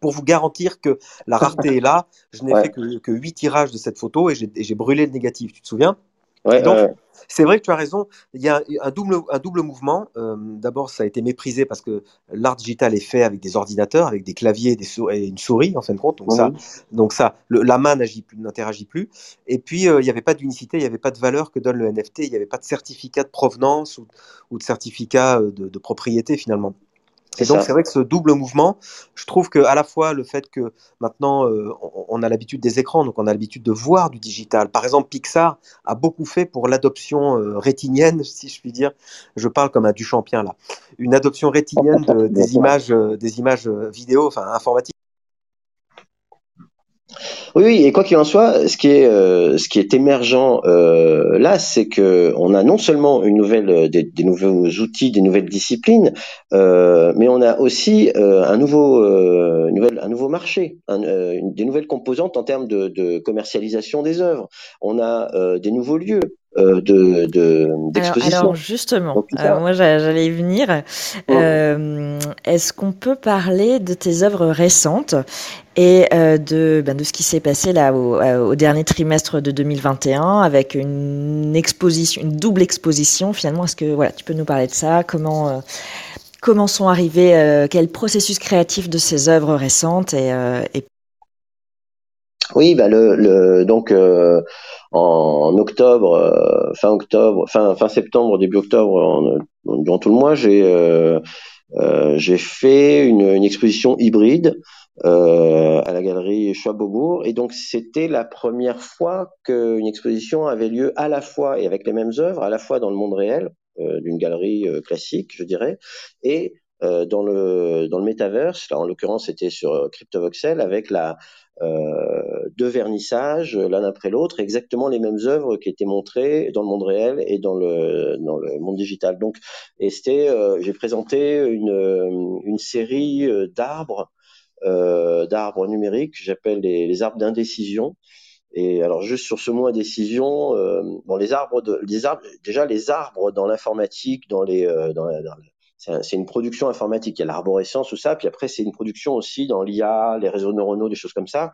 pour vous garantir que la rareté est là. Je n'ai Ouais. fait que, que 8 tirages de cette photo et j'ai brûlé le négatif. Tu te souviens? Ouais, donc, c'est vrai que tu as raison. Il y a un double, un double mouvement. Euh, D'abord, ça a été méprisé parce que l'art digital est fait avec des ordinateurs, avec des claviers des sou- et une souris, en fin de compte. Donc, ça, Mhm. donc ça le- la main n'agit plus, n'interagit plus. Et puis, euh, il n'y avait pas d'unicité, il n'y avait pas de valeur que donne le NFT. Il n'y avait pas de certificat de provenance ou, ou de certificat euh, de, de propriété, finalement. Et C'est donc, c'est vrai que ce double mouvement, je trouve que à la fois le fait que maintenant euh, on, a l'habitude des écrans, donc on a l'habitude de voir du digital. Par exemple, Pixar a beaucoup fait pour l'adoption euh, rétinienne, [laughs] si je puis dire. Je parle comme un Duchampien là. Une adoption rétinienne de- des images, euh, des images euh, vidéo, enfin informatiques. Oui, oui, et quoi qu'il en soit, ce qui est, euh, ce qui est émergent euh, là, c'est que on a non seulement une nouvelle, euh, des, des nouveaux outils, des nouvelles disciplines, euh, mais on a aussi euh, un nouveau, euh, nouvelle, un nouveau marché, un, euh, une- des nouvelles composantes en termes de, de commercialisation des œuvres. On a euh, des nouveaux lieux de, de Alors, d'exposition. alors, justement, moi j'a- j'allais y venir. Euh, Est-ce qu'on peut parler de tes œuvres récentes? Et euh, de, ben, de ce qui s'est passé là au, au dernier trimestre de 2021 avec une exposition, une double exposition. Finalement Est-ce que voilà, tu peux nous parler de ça? Comment euh, comment sont arrivés euh, Quel processus créatif de ces œuvres récentes et, euh, et Oui, bah le, le donc euh, en, octobre, euh, fin octobre, fin fin septembre, début octobre, en, durant tout le mois, j'ai euh, j'ai fait une, une exposition hybride euh, à la galerie Schwab-Beaubourg, et donc c'était la première fois qu'une exposition avait lieu à la fois et avec les mêmes œuvres, à la fois dans le monde réel euh, d'une galerie euh, classique, je dirais, et euh, dans le dans le metaverse. Là, en l'occurrence, c'était sur euh, CryptoVoxel avec la euh, deux vernissages l'un après l'autre, exactement les mêmes œuvres qui étaient montrées dans le monde réel et dans le dans le monde digital. Donc, et c'était, j'ai présenté une une série d'arbres d'arbres numériques que j'appelle les, arbres d'indécision. Et alors juste sur ce mot indécision, euh, bon les arbres de les arbres déjà les arbres dans l'informatique, dans les euh, dans, la- dans c'est une production informatique. Il y a l'arborescence, tout ça. Puis après, c'est une production aussi dans l'IA, les réseaux neuronaux, des choses comme ça.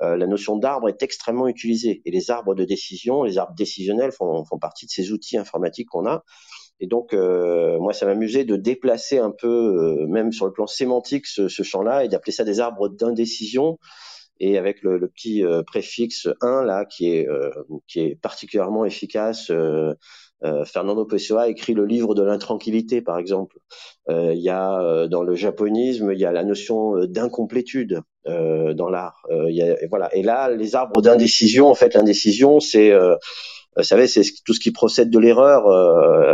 Euh, la notion d'arbre est extrêmement utilisée. Et les arbres de décision, les arbres décisionnels font, font partie de ces outils informatiques qu'on a. Et donc, euh, moi, ça m'amusait de déplacer un peu, euh, même sur le plan sémantique, ce, ce champ-là et d'appeler ça des arbres d'indécision. Et avec le, le petit euh, préfixe 1 là, qui est, euh, qui est particulièrement efficace. Euh, Fernando Pessoa écrit le livre de l'intranquillité, par exemple. Euh, Il y a euh, dans le japonisme, il y a la notion euh, d'incomplétude euh, dans l'art. Y a- et voilà. Et là, les arbres d'indécision, en fait, l'indécision, c'est vous savez, c'est ce- tout ce qui procède de l'erreur.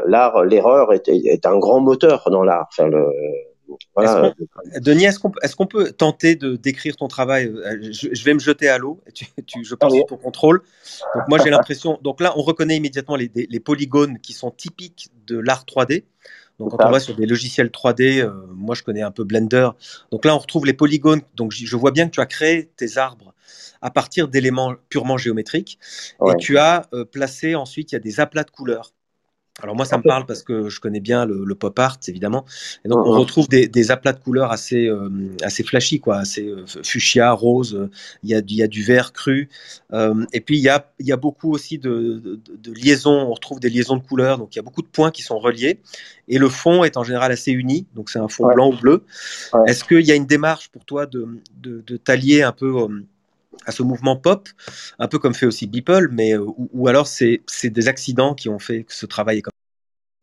L'art, l'erreur est, est un grand moteur dans l'art. Voilà. Denis, est-ce qu'on est peut tenter de décrire ton travail Euh, je, je vais me jeter à l'eau, et tu, tu- je pense sous ton contrôle. Donc moi j'ai l'impression, donc là on reconnaît immédiatement les, polygones qui sont typiques de l'art 3D. Donc quand Ça. on va sur des logiciels 3D, euh, moi je connais un peu Blender. Donc là on retrouve les polygones. Donc je vois bien que tu as créé tes arbres à partir d'éléments purement géométriques. Ouais. Et tu as euh, placé ensuite, il y a des aplats de couleurs. Alors moi, ça me parle parce que je connais bien le, le pop art, évidemment. Et donc, on Mhm. retrouve des, des aplats de couleurs assez, euh, assez flashy, quoi, assez euh, fuchsia, rose. euh, Il y, a, du- il y a du vert cru. Et puis, il y a, il y a beaucoup aussi de, de, de liaisons. On retrouve des liaisons de couleurs. Donc, il y a beaucoup de points qui sont reliés. Et le fond est en général assez uni. Donc, c'est un fond Ouais. blanc ou bleu. Ouais. Est-ce qu'il y a une démarche pour toi de, de, de t'allier un peu à ce mouvement pop, un peu comme fait aussi Beeple, mais, euh, ou, ou alors c'est des accidents qui ont fait que ce travail est comme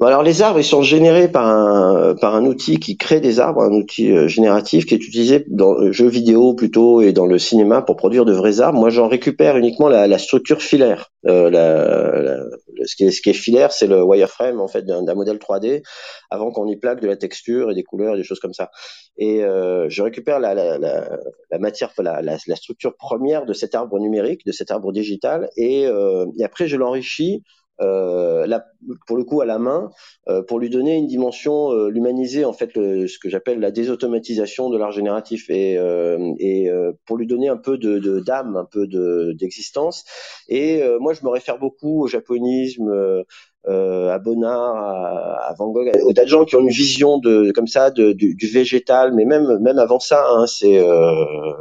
alors les arbres, ils sont générés par un par un outil qui crée des arbres, un outil euh, génératif qui est utilisé dans le jeu vidéo plutôt et dans le cinéma pour produire de vrais arbres. Moi, j'en récupère uniquement la, la structure filaire. Euh, la, la- ce qui est ce qui est filaire, c'est le wireframe en fait d'un modèle 3D avant qu'on y plaque de la texture et des couleurs et des choses comme ça. Et euh, je récupère la, la, matière, la structure première de cet arbre numérique, de cet arbre digital, et, euh, et après je l'enrichis. Euh, là, pour le coup à la main euh, pour lui donner une dimension, euh, l'humaniser en fait, le- ce que j'appelle la désautomatisation de l'art génératif et, euh, et euh, pour lui donner un peu de- d'âme, un peu de d'existence. Et euh, moi, je me réfère beaucoup au japonisme, euh, à Bonnard, à, à Van Gogh, tas de gens qui ont une vision de comme ça de, du, du végétal, mais même même avant ça, hein, c'est euh,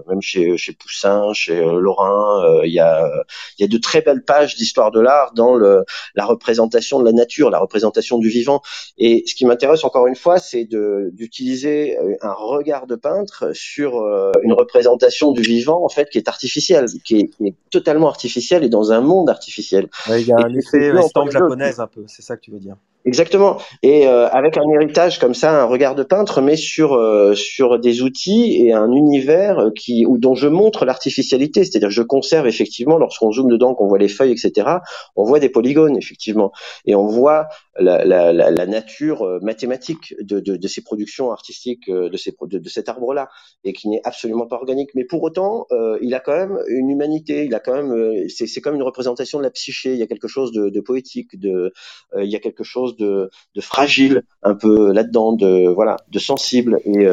même chez chez Poussin, chez euh, Lorrain, euh, il y a il y a de très belles pages d'histoire de l'art dans le la représentation de la nature, la représentation du vivant. Et ce qui m'intéresse encore une fois, c'est de d'utiliser euh, un regard de peintre sur euh, une représentation du vivant en fait qui est artificielle, qui est, qui est totalement artificielle et dans un monde artificiel. Ouais, il y a Et un effet estampe japonaise c'est ça que tu veux dire. Exactement. Et euh, avec un héritage comme ça, un regard de peintre, mais sur euh, sur des outils et un univers qui ou dont je montre l'artificialité, c'est-à-dire je conserve effectivement lorsqu'on zoome dedans, qu'on voit les feuilles, etc. On voit des polygones effectivement, et on voit la, la, la, la nature euh, mathématique de, de, de, ces productions artistiques, euh, de, ces, de, cet arbre-là, et qui n'est absolument pas organique. Mais pour autant, euh, il a quand même une humanité, il a quand même, euh, c'est, c'est comme une représentation de la psyché. Il y a quelque chose de, poétique, de, euh, il y a quelque chose de, fragile un peu là-dedans, de voilà, de sensible. Et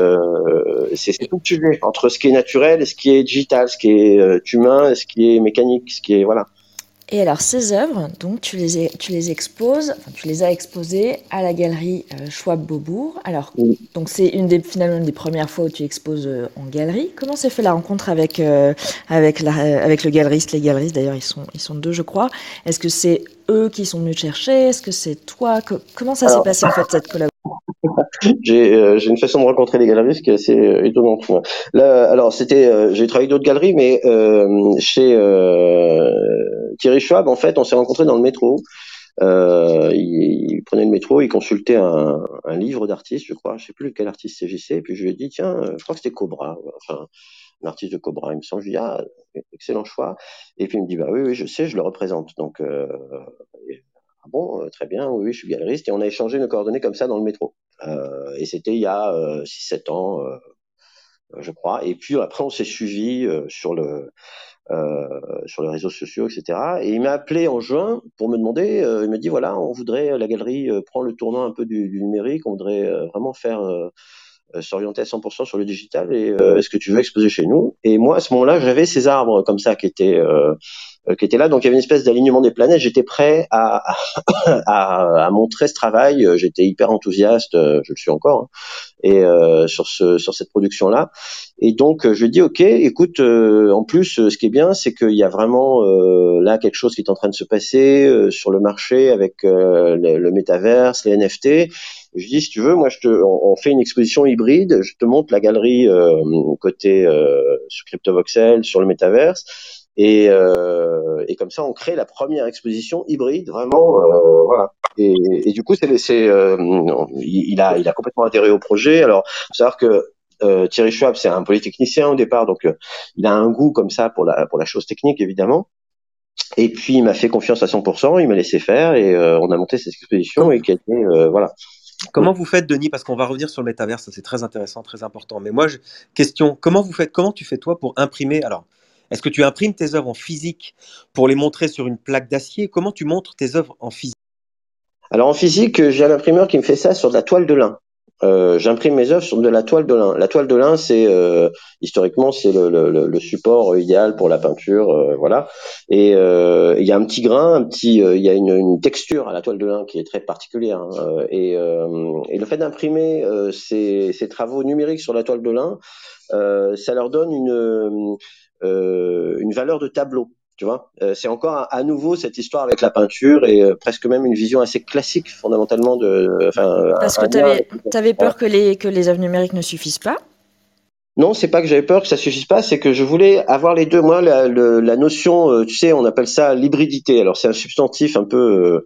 c'est, c'est tout le sujet entre ce qui est naturel et ce qui est digital, ce qui est humain et ce qui est mécanique, ce qui est voilà. Et alors ces œuvres, donc tu les, tu les exposes, enfin, tu les as exposées à la galerie euh, Schwab Beaubourg. Alors Oui. donc c'est une des finalement une des premières fois où tu exposes euh, en galerie. Comment s'est fait la rencontre avec euh, avec la, avec le galeriste, les galeristes d'ailleurs ils sont ils sont deux je crois. Est-ce que c'est eux qui sont venus te chercher? Est-ce que c'est toi? Que- Comment ça s'est passé en fait cette collaboration? J'ai euh, une façon de rencontrer les galeristes qui est assez euh, étonnante. Là, alors c'était, euh, j'ai travaillé d'autres galeries, mais euh, chez euh, Thierry Schwab, en fait, on s'est rencontrés dans le métro. Euh, il, il prenait le métro, il consultait un, un livre d'artiste, je crois, je sais plus quel artiste s'agissait, et puis je lui ai dit tiens, euh, je crois que c'était Cobra, enfin un artiste de Cobra, il me semble. Je lui ai dit ah, excellent choix. Et puis il me dit bah oui oui je sais, je le représente. Donc euh, ah bon, euh, très bien, oui, je suis galeriste. Et on a échangé nos coordonnées comme ça dans le métro. Euh, et c'était il y a euh, 6-7 ans, euh, je crois. Et puis après, on s'est suivi euh, sur le euh, sur les réseaux sociaux, etc. Et il m'a appelé en juin pour me demander. euh, il m'a dit voilà, on voudrait la galerie euh, prend le tournant un peu du, numérique. On voudrait euh, vraiment faire euh, euh, s'orienter à 100% sur le digital. Et euh, est-ce que tu veux exposer chez nous? Et moi, à ce moment-là, j'avais ces arbres comme ça qui étaient euh, euh, qui étaient là. Donc il y avait une espèce d'alignement des planètes. J'étais prêt à, [coughs] à, à montrer ce travail. Euh, J'étais hyper enthousiaste, euh, je le suis encore, hein, et euh, sur ce sur cette production là. Et donc euh, je dit ok, écoute, euh, en plus euh, ce qui est bien, c'est qu'il y a vraiment euh, là quelque chose qui est en train de se passer euh, sur le marché avec euh, le, le métaverse, les NFT. Je dis si tu veux, moi je te, on, on fait une exposition hybride. Je te montre la galerie euh, côté euh, sur CryptoVoxel, sur le métaverse. Et, euh, et comme ça, on crée la première exposition hybride, vraiment, euh, voilà. Et, et du coup, c'est, c'est, euh, il, a, il a complètement adhéré au projet. Alors, faut savoir que euh, Thierry Schwab, c'est un polytechnicien au départ, donc euh, il a un goût comme ça pour la, pour la chose technique, évidemment. Et puis, il m'a fait confiance à 100%, il m'a laissé faire et euh, on a monté cette exposition et qui a été, euh, voilà. Comment vous faites, Denis Parce qu'on va revenir sur le métaverse, ça, c'est très intéressant, très important. Mais moi, je... question, comment vous faites Comment tu fais toi pour imprimer Alors, est-ce que tu imprimes tes œuvres en physique pour les montrer sur une plaque d'acier? Comment tu montres tes œuvres en physique? Alors en physique, euh, j'ai un imprimeur qui me fait ça sur de la toile de lin. Euh, j'imprime mes œuvres sur de la toile de lin. La toile de lin, c'est euh, historiquement c'est le, support idéal pour la peinture, voilà. Et il y a un petit grain, il y a une, texture à la toile de lin qui est très particulière. Hein, et, le fait d'imprimer ces, travaux numériques sur la toile de lin, ça leur donne une une valeur de tableau. Tu vois, euh, c'est encore à, nouveau cette histoire avec la peinture et euh, presque même une vision assez classique fondamentalement de. Enfin, Parce que tu avais, avais, peur que les que les œuvres numériques ne suffisent pas. Non, c'est pas que j'avais peur que ça suffise pas, c'est que je voulais avoir les deux. Moi, la, notion, euh, tu sais, on appelle ça l'hybridité. Alors c'est un substantif un peu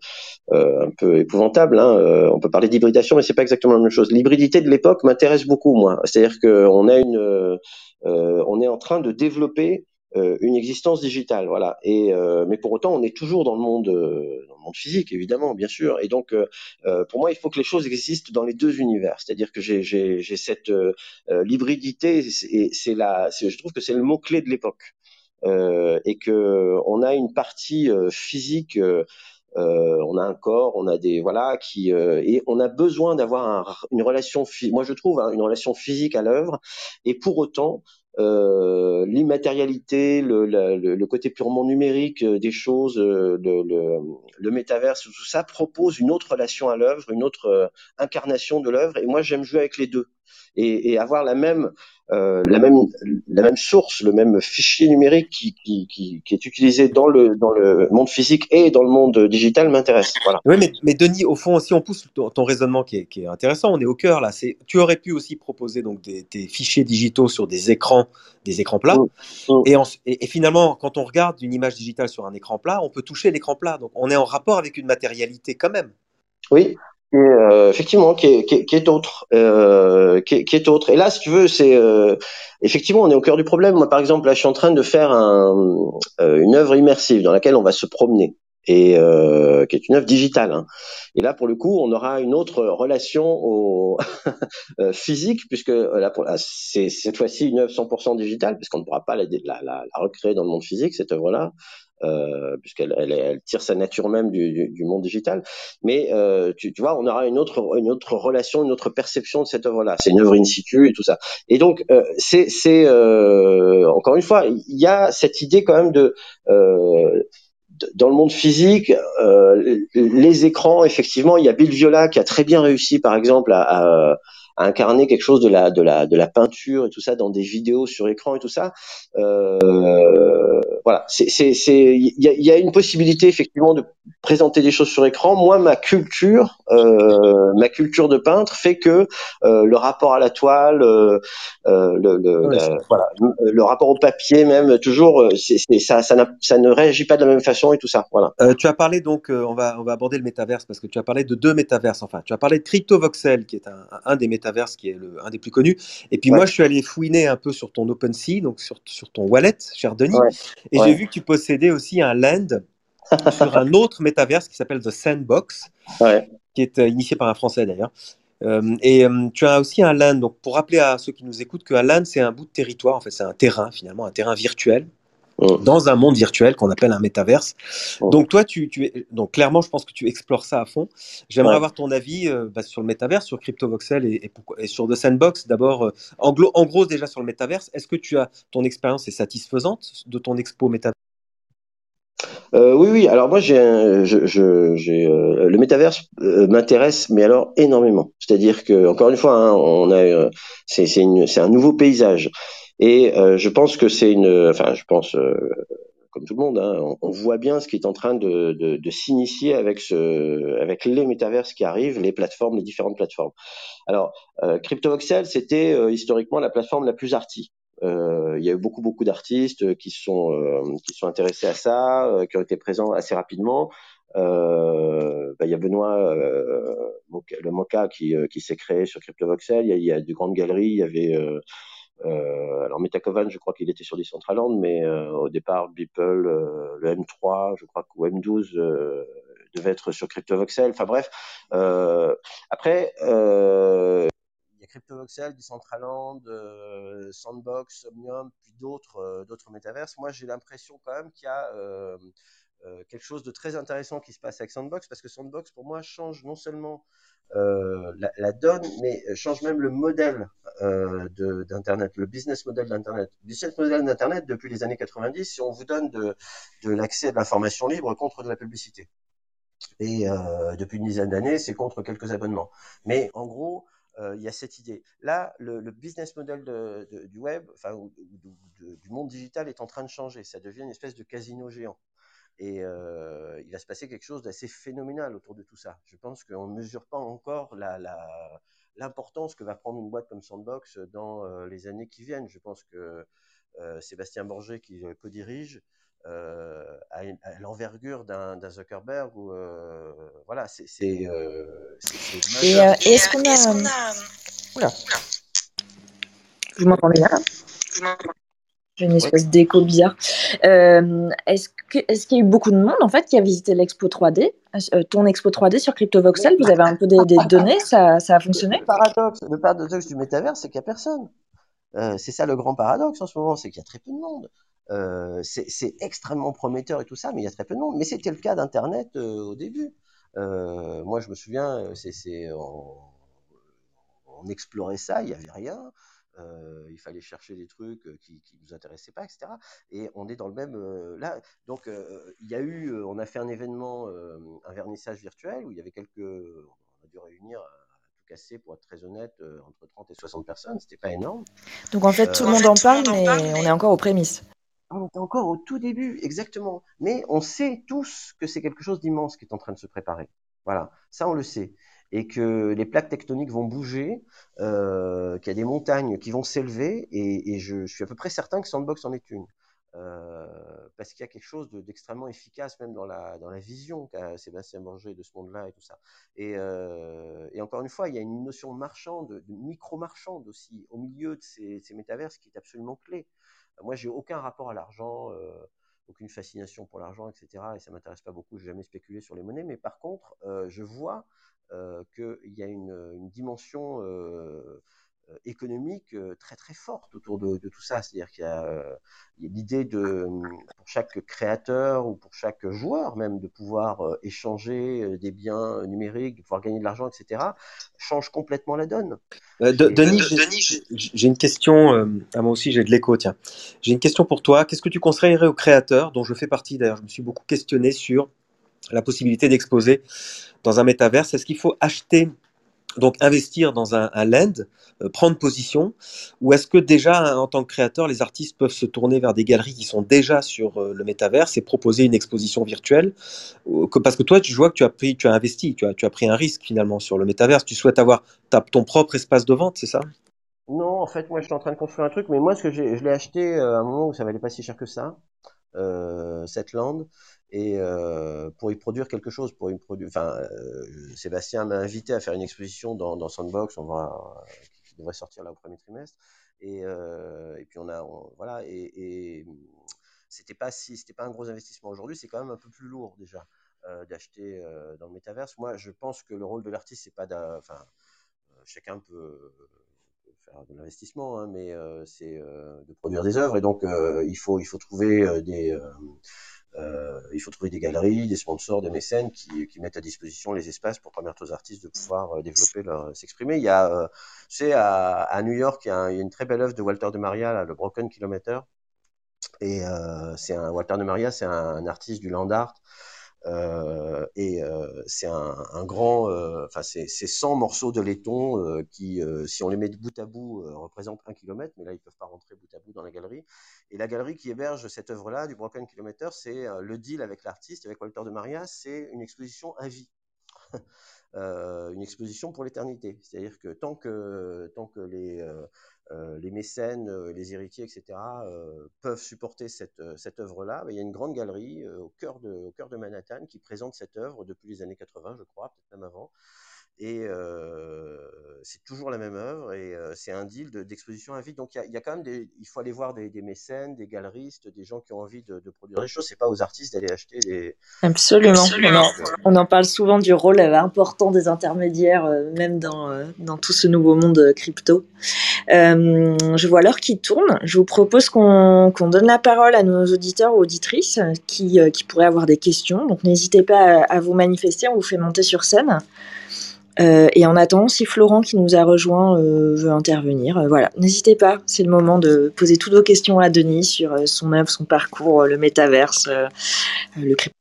euh, un peu épouvantable. Hein. Euh, on peut parler d'hybridation, mais c'est pas exactement la même chose. L'hybridité de l'époque m'intéresse beaucoup, moi. C'est-à-dire qu'on a une, euh, on est en train de développer euh, une existence digitale, voilà. Et euh, mais pour autant, on est toujours dans le monde, euh, dans le monde physique, évidemment, bien sûr. Et donc, euh, pour moi, il faut que les choses existent dans les deux univers. C'est-à-dire que j'ai, j'ai, cette l'hybridité, et c'est la, je trouve que c'est le mot clé de l'époque, et que on a une partie physique. Euh, on a un corps, on a des voilà qui euh, et on a besoin d'avoir un, une relation, moi je trouve hein, une relation physique à l'œuvre. Et pour autant, euh, l'immatérialité, le, côté purement numérique des choses, le, le, le métaverse, tout ça propose une autre relation à l'œuvre, une autre euh, incarnation de l'œuvre. Et moi, j'aime jouer avec les deux et, et avoir la même, euh, la même, la même source, le même fichier numérique qui, qui, qui, qui, est utilisé dans le, dans le monde physique et dans le monde digital m'intéresse. Voilà. Oui, mais, mais, Denis, au fond, si on pousse ton, ton raisonnement qui est, qui est, intéressant, on est au cœur là. C'est, tu aurais pu aussi proposer donc des, des, fichiers digitaux sur des écrans, des écrans plats. Mmh. Mmh. Et, en, et, et, finalement, quand on regarde une image digitale sur un écran plat, on peut toucher l'écran plat. Donc, on est en rapport avec une matérialité quand même. Oui, est, euh, effectivement qui est, qui est, qui est autre, euh, qui, est, qui est autre. Et là, si tu veux, c'est euh, effectivement on est au cœur du problème. Moi, par exemple, là, je suis en train de faire un, euh, une œuvre immersive dans laquelle on va se promener et euh, qui est une œuvre digitale. Hein. Et là, pour le coup, on aura une autre relation au [laughs] euh, physique, puisque là, c'est cette fois-ci une œuvre 100% digitale, puisqu'on ne pourra pas la, la, la, la, recréer dans le monde physique cette œuvre-là euh, puisqu'elle elle, elle, tire sa nature même du, du, du monde digital. Mais euh, tu, tu, vois, on aura une autre, une autre relation, une autre perception de cette œuvre-là. C'est une œuvre in situ et tout ça. Et donc, euh, c'est, c'est euh, encore une fois, il y a cette idée quand même de euh, dans le monde physique, les écrans, effectivement, il y a Bill Viola qui a très bien réussi, par exemple, à, à, à incarner quelque chose de la de la de la peinture et tout ça dans des vidéos sur écran et tout ça. Euh, voilà, c'est c'est il y a, y a, une possibilité effectivement de présenter des choses sur écran. Moi, ma culture, euh, ma culture de peintre fait que euh, le rapport à la toile, euh, le le, ouais, la, voilà, le rapport au papier même toujours, ça ça, ça ne réagit pas de la même façon et tout ça. Voilà. Tu as parlé donc, on va on va aborder le métaverse parce que tu as parlé de deux métaverses. Enfin, tu as parlé de CryptoVoxel qui est un, un des métaverses qui est le, un des plus connus. Et puis ouais. moi, je suis allé fouiner un peu sur ton OpenSea, donc sur, sur ton wallet, cher Denis, ouais. et j'ai vu que tu possédais aussi un land sur un autre métaverse qui s'appelle The Sandbox, qui est euh, initié par un Français d'ailleurs. Euh, et euh, tu as aussi un LAN, donc pour rappeler à ceux qui nous écoutent qu'un LAN c'est un bout de territoire, en fait c'est un terrain finalement, un terrain virtuel dans un monde virtuel qu'on appelle un métaverse. Donc toi, tu, tu es, donc clairement, je pense que tu explores ça à fond. J'aimerais ouais. avoir ton avis euh, bah, sur le métaverse, sur CryptoVoxel et, et, sur The Sandbox. D'abord, en, en, gros déjà sur le métaverse, est-ce que tu as ton expérience est satisfaisante de ton expo métaverse? Euh, oui, oui. Alors moi, j'ai, je, je, euh, le métaverse euh, m'intéresse, mais alors énormément. C'est-à-dire que, encore une fois, hein, on a, c'est, c'est, c'est un nouveau paysage. Et euh, je pense que c'est une, enfin, je pense, euh, comme tout le monde, hein, on, voit bien ce qui est en train de, de, de, s'initier avec ce, avec les métaverses qui arrivent, les plateformes, les différentes plateformes. Alors, euh, CryptoVoxel, c'était euh, historiquement la plateforme la plus arty. Euh, il y a eu beaucoup beaucoup d'artistes qui sont qui sont intéressés à ça, qui ont été présents assez rapidement. Euh, bah, il y a Benoît euh, le Moka qui, qui s'est créé sur CryptoVoxel. Il y y a de grandes galeries. Il y avait euh, alors Metacovan, je crois qu'il était sur Decentraland, mais euh, au départ, Beeple, euh, le M3, je crois que le M12 devait être sur CryptoVoxel. Enfin bref. après, il y a CryptoVoxel, Decentraland, Sandbox, Somnium, puis d'autres d'autres métaverses. Moi, j'ai l'impression quand même qu'il y a euh, quelque chose de très intéressant qui se passe avec Sandbox, parce que Sandbox, pour moi, change non seulement euh, la, la, donne, mais change même le modèle euh, d'Internet, le business model d'Internet. Le business model d'Internet, depuis les années 90, si on vous donne de, de l'accès à l'information libre contre de la publicité. Et euh, depuis une dizaine d'années, c'est contre quelques abonnements. Mais en gros, euh, il y a cette idée. Là, le, business model de, de, du web, enfin, du monde digital est en train de changer. Ça devient une espèce de casino géant. Et euh, il va se passer quelque chose d'assez phénoménal autour de tout ça. Je pense qu'on ne mesure pas encore l'importance que va prendre une boîte comme Sandbox dans euh, les années qui viennent. Je pense que euh, Sébastien Borget, qui co-dirige, euh, à, à l'envergure d'un, Zuckerberg ou euh, voilà c'est c'est, euh, et, est-ce qu'on a, est-ce qu'on a... Oula. vous m'entendez là? J'ai une espèce oui. d'écho bizarre. Euh, est-ce, que, est-ce qu'il y a eu beaucoup de monde en fait qui a visité l'expo 3D, euh, ton expo 3D sur CryptoVoxel Vous avez un peu des, des données, ça, ça, a fonctionné? Le paradoxe, le paradoxe du métavers, c'est qu'il n'y a personne. Euh, c'est ça le grand paradoxe en ce moment, c'est qu'il y a très peu de monde. Euh, c'est, extrêmement prometteur et tout ça, mais il y a très peu de monde. Mais c'était le cas d'Internet euh, au début. Euh, moi, je me souviens, c'est, on, on, explorait ça, il n'y avait rien. Euh, il fallait chercher des trucs qui, qui nous intéressaient pas, etc. Et on est dans le même euh, là. Donc euh, il y a eu, on a fait un événement, un vernissage virtuel où il y avait quelques, on a dû réunir tout casser pour être très honnête entre 30 et 60 personnes. C'était pas énorme. Donc en fait tout le monde en parle, mais on est encore aux prémices. On est encore au tout début, exactement. Mais on sait tous que c'est quelque chose d'immense qui est en train de se préparer. Voilà, ça on le sait et que les plaques tectoniques vont bouger, euh, qu'il y a des montagnes qui vont s'élever, et, et je, suis à peu près certain que Sandbox en est une. euh, parce qu'il y a quelque chose de- d'extrêmement efficace même dans la, dans la vision qu'a Sébastien Borgé de ce monde-là et tout ça. Et, euh, et encore une fois, il y a une notion marchande, de micro-marchande aussi, au milieu de ces, ces métaverses qui est absolument clé. Moi, j'ai aucun rapport à l'argent, euh, aucune fascination pour l'argent, etc. Et ça m'intéresse pas beaucoup, j'ai jamais spéculé sur les monnaies. Mais par contre, euh, je vois euh, qu'il y a une, dimension économique euh, très très forte autour de, de tout ça. C'est-à-dire qu'il y a, euh, l'idée de, pour chaque créateur ou pour chaque joueur même, de pouvoir euh, échanger euh, des biens numériques, de pouvoir gagner de l'argent, etc., change complètement la donne. Euh, De- Et- Denis, De- j'ai- j'ai une question. euh, ah, moi aussi, j'ai de l'écho. Tiens, j'ai une question pour toi. Qu'est-ce que tu conseillerais aux créateurs, dont je fais partie d'ailleurs Je me suis beaucoup questionné sur la possibilité d'exposer dans un métaverse? Est-ce qu'il faut acheter, donc investir dans un, land, euh, prendre position, ou est-ce que déjà, en tant que créateur, les artistes peuvent se tourner vers des galeries qui sont déjà sur euh, le métaverse et proposer une exposition virtuelle Parce que toi, tu vois que tu as pris, tu as investi, tu as, pris un risque finalement sur le métaverse. Tu souhaites avoir ton propre espace de vente, c'est ça? Non, en fait, moi, je suis en train de construire un truc, mais moi, ce que je l'ai acheté euh, à un moment où ça valait pas si cher que ça, cette land, et euh, pour y produire quelque chose, pour y produire. Enfin, euh, Sébastien m'a invité à faire une exposition dans, Sandbox, on va, qui devrait sortir là au premier trimestre, et, euh, puis on a, voilà, et, et c'était pas si, c'était pas un gros investissement aujourd'hui, c'est quand même un peu plus lourd déjà euh, d'acheter euh, dans le métaverse. Moi, je pense que le rôle de l'artiste, c'est pas enfin, euh, chacun peut faire de l'investissement, hein, mais euh, c'est euh, de produire des œuvres et donc euh, il faut il faut trouver euh, des euh, euh, il faut trouver des galeries, des sponsors, des mécènes qui, qui mettent à disposition les espaces pour permettre aux artistes de pouvoir euh, développer leur s'exprimer. Il y a euh, à, à New York il y, a une très belle œuvre de Walter de Maria, là, le Broken Kilometer. Et euh, c'est un Walter de Maria, c'est un, artiste du land art euh, et euh, c'est un, grand, euh, enfin c'est c'est 100 morceaux de laiton euh, qui, euh, si on les met bout à bout, euh, représentent un kilomètre, mais là ils peuvent pas rentrer bout à bout dans la galerie. Et la galerie qui héberge cette œuvre-là, du Broken Kilometer, c'est euh, le deal avec l'artiste, avec Walter de Maria, c'est une exposition à vie. [laughs] Euh, une exposition pour l'éternité. C'est-à-dire que tant que, tant que les, euh, euh, les mécènes, euh, les héritiers, etc., euh, peuvent supporter cette, euh, cette œuvre-là, il y a une grande galerie euh, au, cœur de, au cœur de Manhattan qui présente cette œuvre depuis les années 80, je crois, peut-être même avant. Et euh, c'est toujours la même œuvre et euh, c'est un deal de- d'exposition à vie. Donc il y a, il y a quand même des, il faut aller voir des, des mécènes, des galeristes, des gens qui ont envie de, de produire des choses. C'est pas aux artistes d'aller acheter des. Absolument. Absolument. On, en, on en parle souvent du rôle euh, important des intermédiaires, euh, même dans, euh, dans tout ce nouveau monde crypto. Je vois l'heure qui tourne. Je vous propose qu'on qu'on donne la parole à nos auditeurs ou auditrices qui, qui pourraient avoir des questions. Donc n'hésitez pas à, à vous manifester, on vous fait monter sur scène. Euh, et en attendant, si Florent qui nous a rejoint euh, veut intervenir, euh, voilà, n'hésitez pas. C'est le moment de poser toutes vos questions à Denis sur son œuvre, son parcours, le métaverse, le crypto.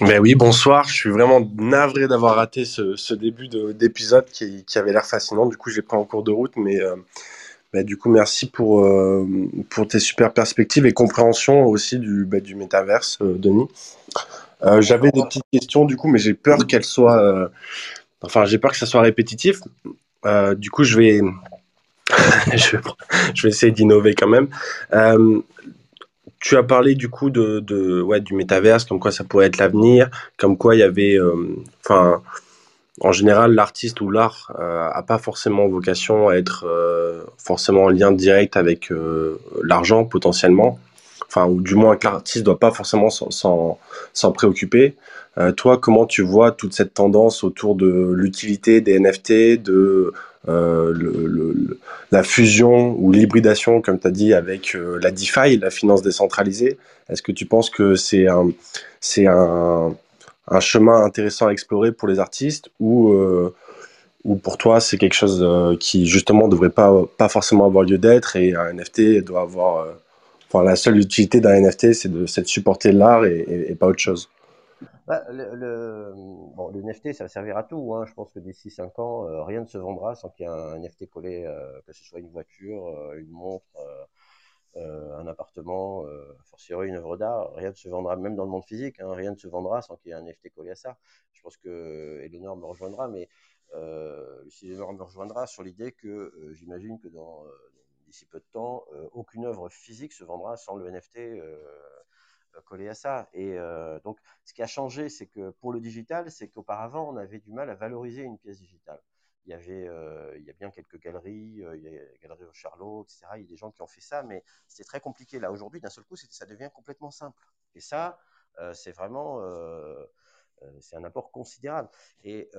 Ben oui, bonsoir. Je suis vraiment navré d'avoir raté ce, début de- d'épisode qui, avait l'air fascinant. Du coup, j'ai pris en cours de route, mais ben, du coup, merci pour, pour tes super perspectives et compréhension aussi du, ben, du métaverse, Denis. Euh, J'avais des petites questions, du coup, mais j'ai peur qu'elles soient, euh, enfin, j'ai peur que ça soit répétitif. Euh, du coup, je vais, [laughs] je vais, essayer d'innover quand même. Tu as parlé du coup de, de ouais, du métaverse, comme quoi ça pourrait être l'avenir, comme quoi il y avait, enfin, en général, l'artiste ou l'art euh, a pas forcément vocation à être euh, forcément en lien direct avec euh, l'argent potentiellement, enfin, ou du moins que l'artiste doit pas forcément s'en- préoccuper. Euh, toi, comment tu vois toute cette tendance autour de l'utilité des NFT, de euh, la fusion ou l'hybridation, comme tu as dit, avec euh, la DeFi, la finance décentralisée? Est-ce que tu penses que c'est un, chemin intéressant à explorer pour les artistes ou, ou pour toi c'est quelque chose qui justement devrait pas, pas forcément avoir lieu d'être et un NFT doit avoir... Enfin, la seule utilité d'un NFT, c'est de, de supporter l'art et, pas autre chose. Bah, le, NFT, ça va servir à tout. Hein. Je pense que d'ici 5 ans, euh, rien ne se vendra sans qu'il y ait un NFT collé, euh, que ce soit une voiture, euh, une montre, un appartement, fortiori une œuvre d'art. Rien ne se vendra, même dans le monde physique, hein, rien ne se vendra sans qu'il y ait un NFT collé à ça. Je pense que Eleonore me rejoindra, mais euh, Eleonore me rejoindra sur l'idée que j'imagine que dans, d'ici peu de temps, euh, aucune œuvre physique se vendra sans le NFT euh, collé à ça. Et euh, donc, ce qui a changé, c'est que pour le digital, c'est qu'auparavant, on avait du mal à valoriser une pièce digitale. Il y avait, il y a bien quelques galeries, il y a galerie au Charlot, etc. Il y a des gens qui ont fait ça, mais c'était très compliqué. Là, aujourd'hui, d'un seul coup, ça devient complètement simple. Et ça, c'est vraiment, c'est un apport considérable. Et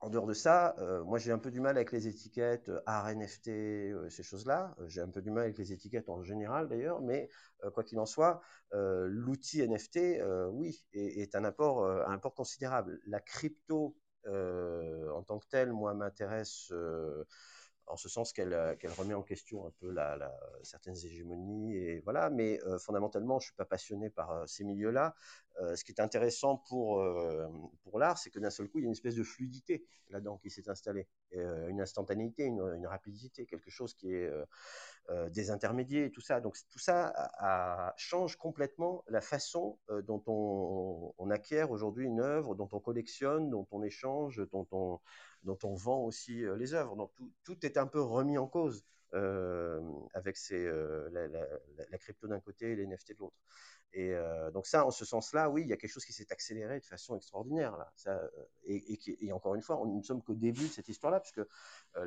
en dehors de ça, euh, moi j'ai un peu du mal avec les étiquettes euh, art NFT, euh, ces choses-là. J'ai un peu du mal avec les étiquettes en général d'ailleurs, mais quoi qu'il en soit, l'outil NFT, oui, est, est, un apport, un apport considérable. La crypto en tant que telle, moi, m'intéresse en ce sens qu'elle qu'elle remet en question un peu certaines hégémonies et voilà mais fondamentalement je suis pas passionné par ces milieux-là. Ce qui est intéressant pour l'art c'est que d'un seul coup il y a une espèce de fluidité là-dedans qui s'est installée. Une instantanéité une, rapidité quelque chose qui est et tout ça. Donc tout ça change complètement la façon dont on, on acquiert aujourd'hui une œuvre dont on collectionne dont on échange dont on dont on vend aussi euh, les œuvres. Donc tout, tout, est un peu remis en cause euh, avec ces, euh, la, crypto d'un côté et les NFT de l'autre. Et donc ça, en ce sens-là, oui, il y a quelque chose qui s'est accéléré de façon extraordinaire. Là. Et, et, encore une fois, nous ne sommes qu'au début de cette histoire-là, puisque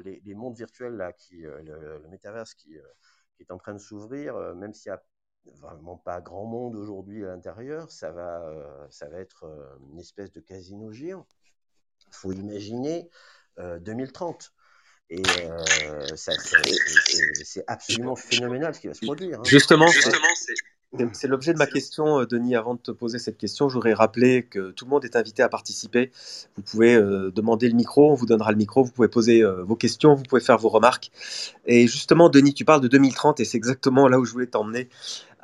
les, mondes virtuels, là, qui, le, le qui, qui, est en train de s'ouvrir, même s'il y a vraiment pas grand monde aujourd'hui à l'intérieur, ça va, ça va être une espèce de casino géant faut imaginer euh, 2030. Et euh, c'est absolument phénoménal ce qui va se produire. Hein. Justement, c'est l'objet de ma question, euh, Denis. Avant de te poser cette question, je voudrais rappeler que tout le monde est invité à participer. Vous pouvez euh, demander le micro, on vous donnera le micro, vous pouvez poser euh, vos questions, vous pouvez faire vos remarques. Et justement, Denis, tu parles de 2030 et c'est exactement là où je voulais t'emmener.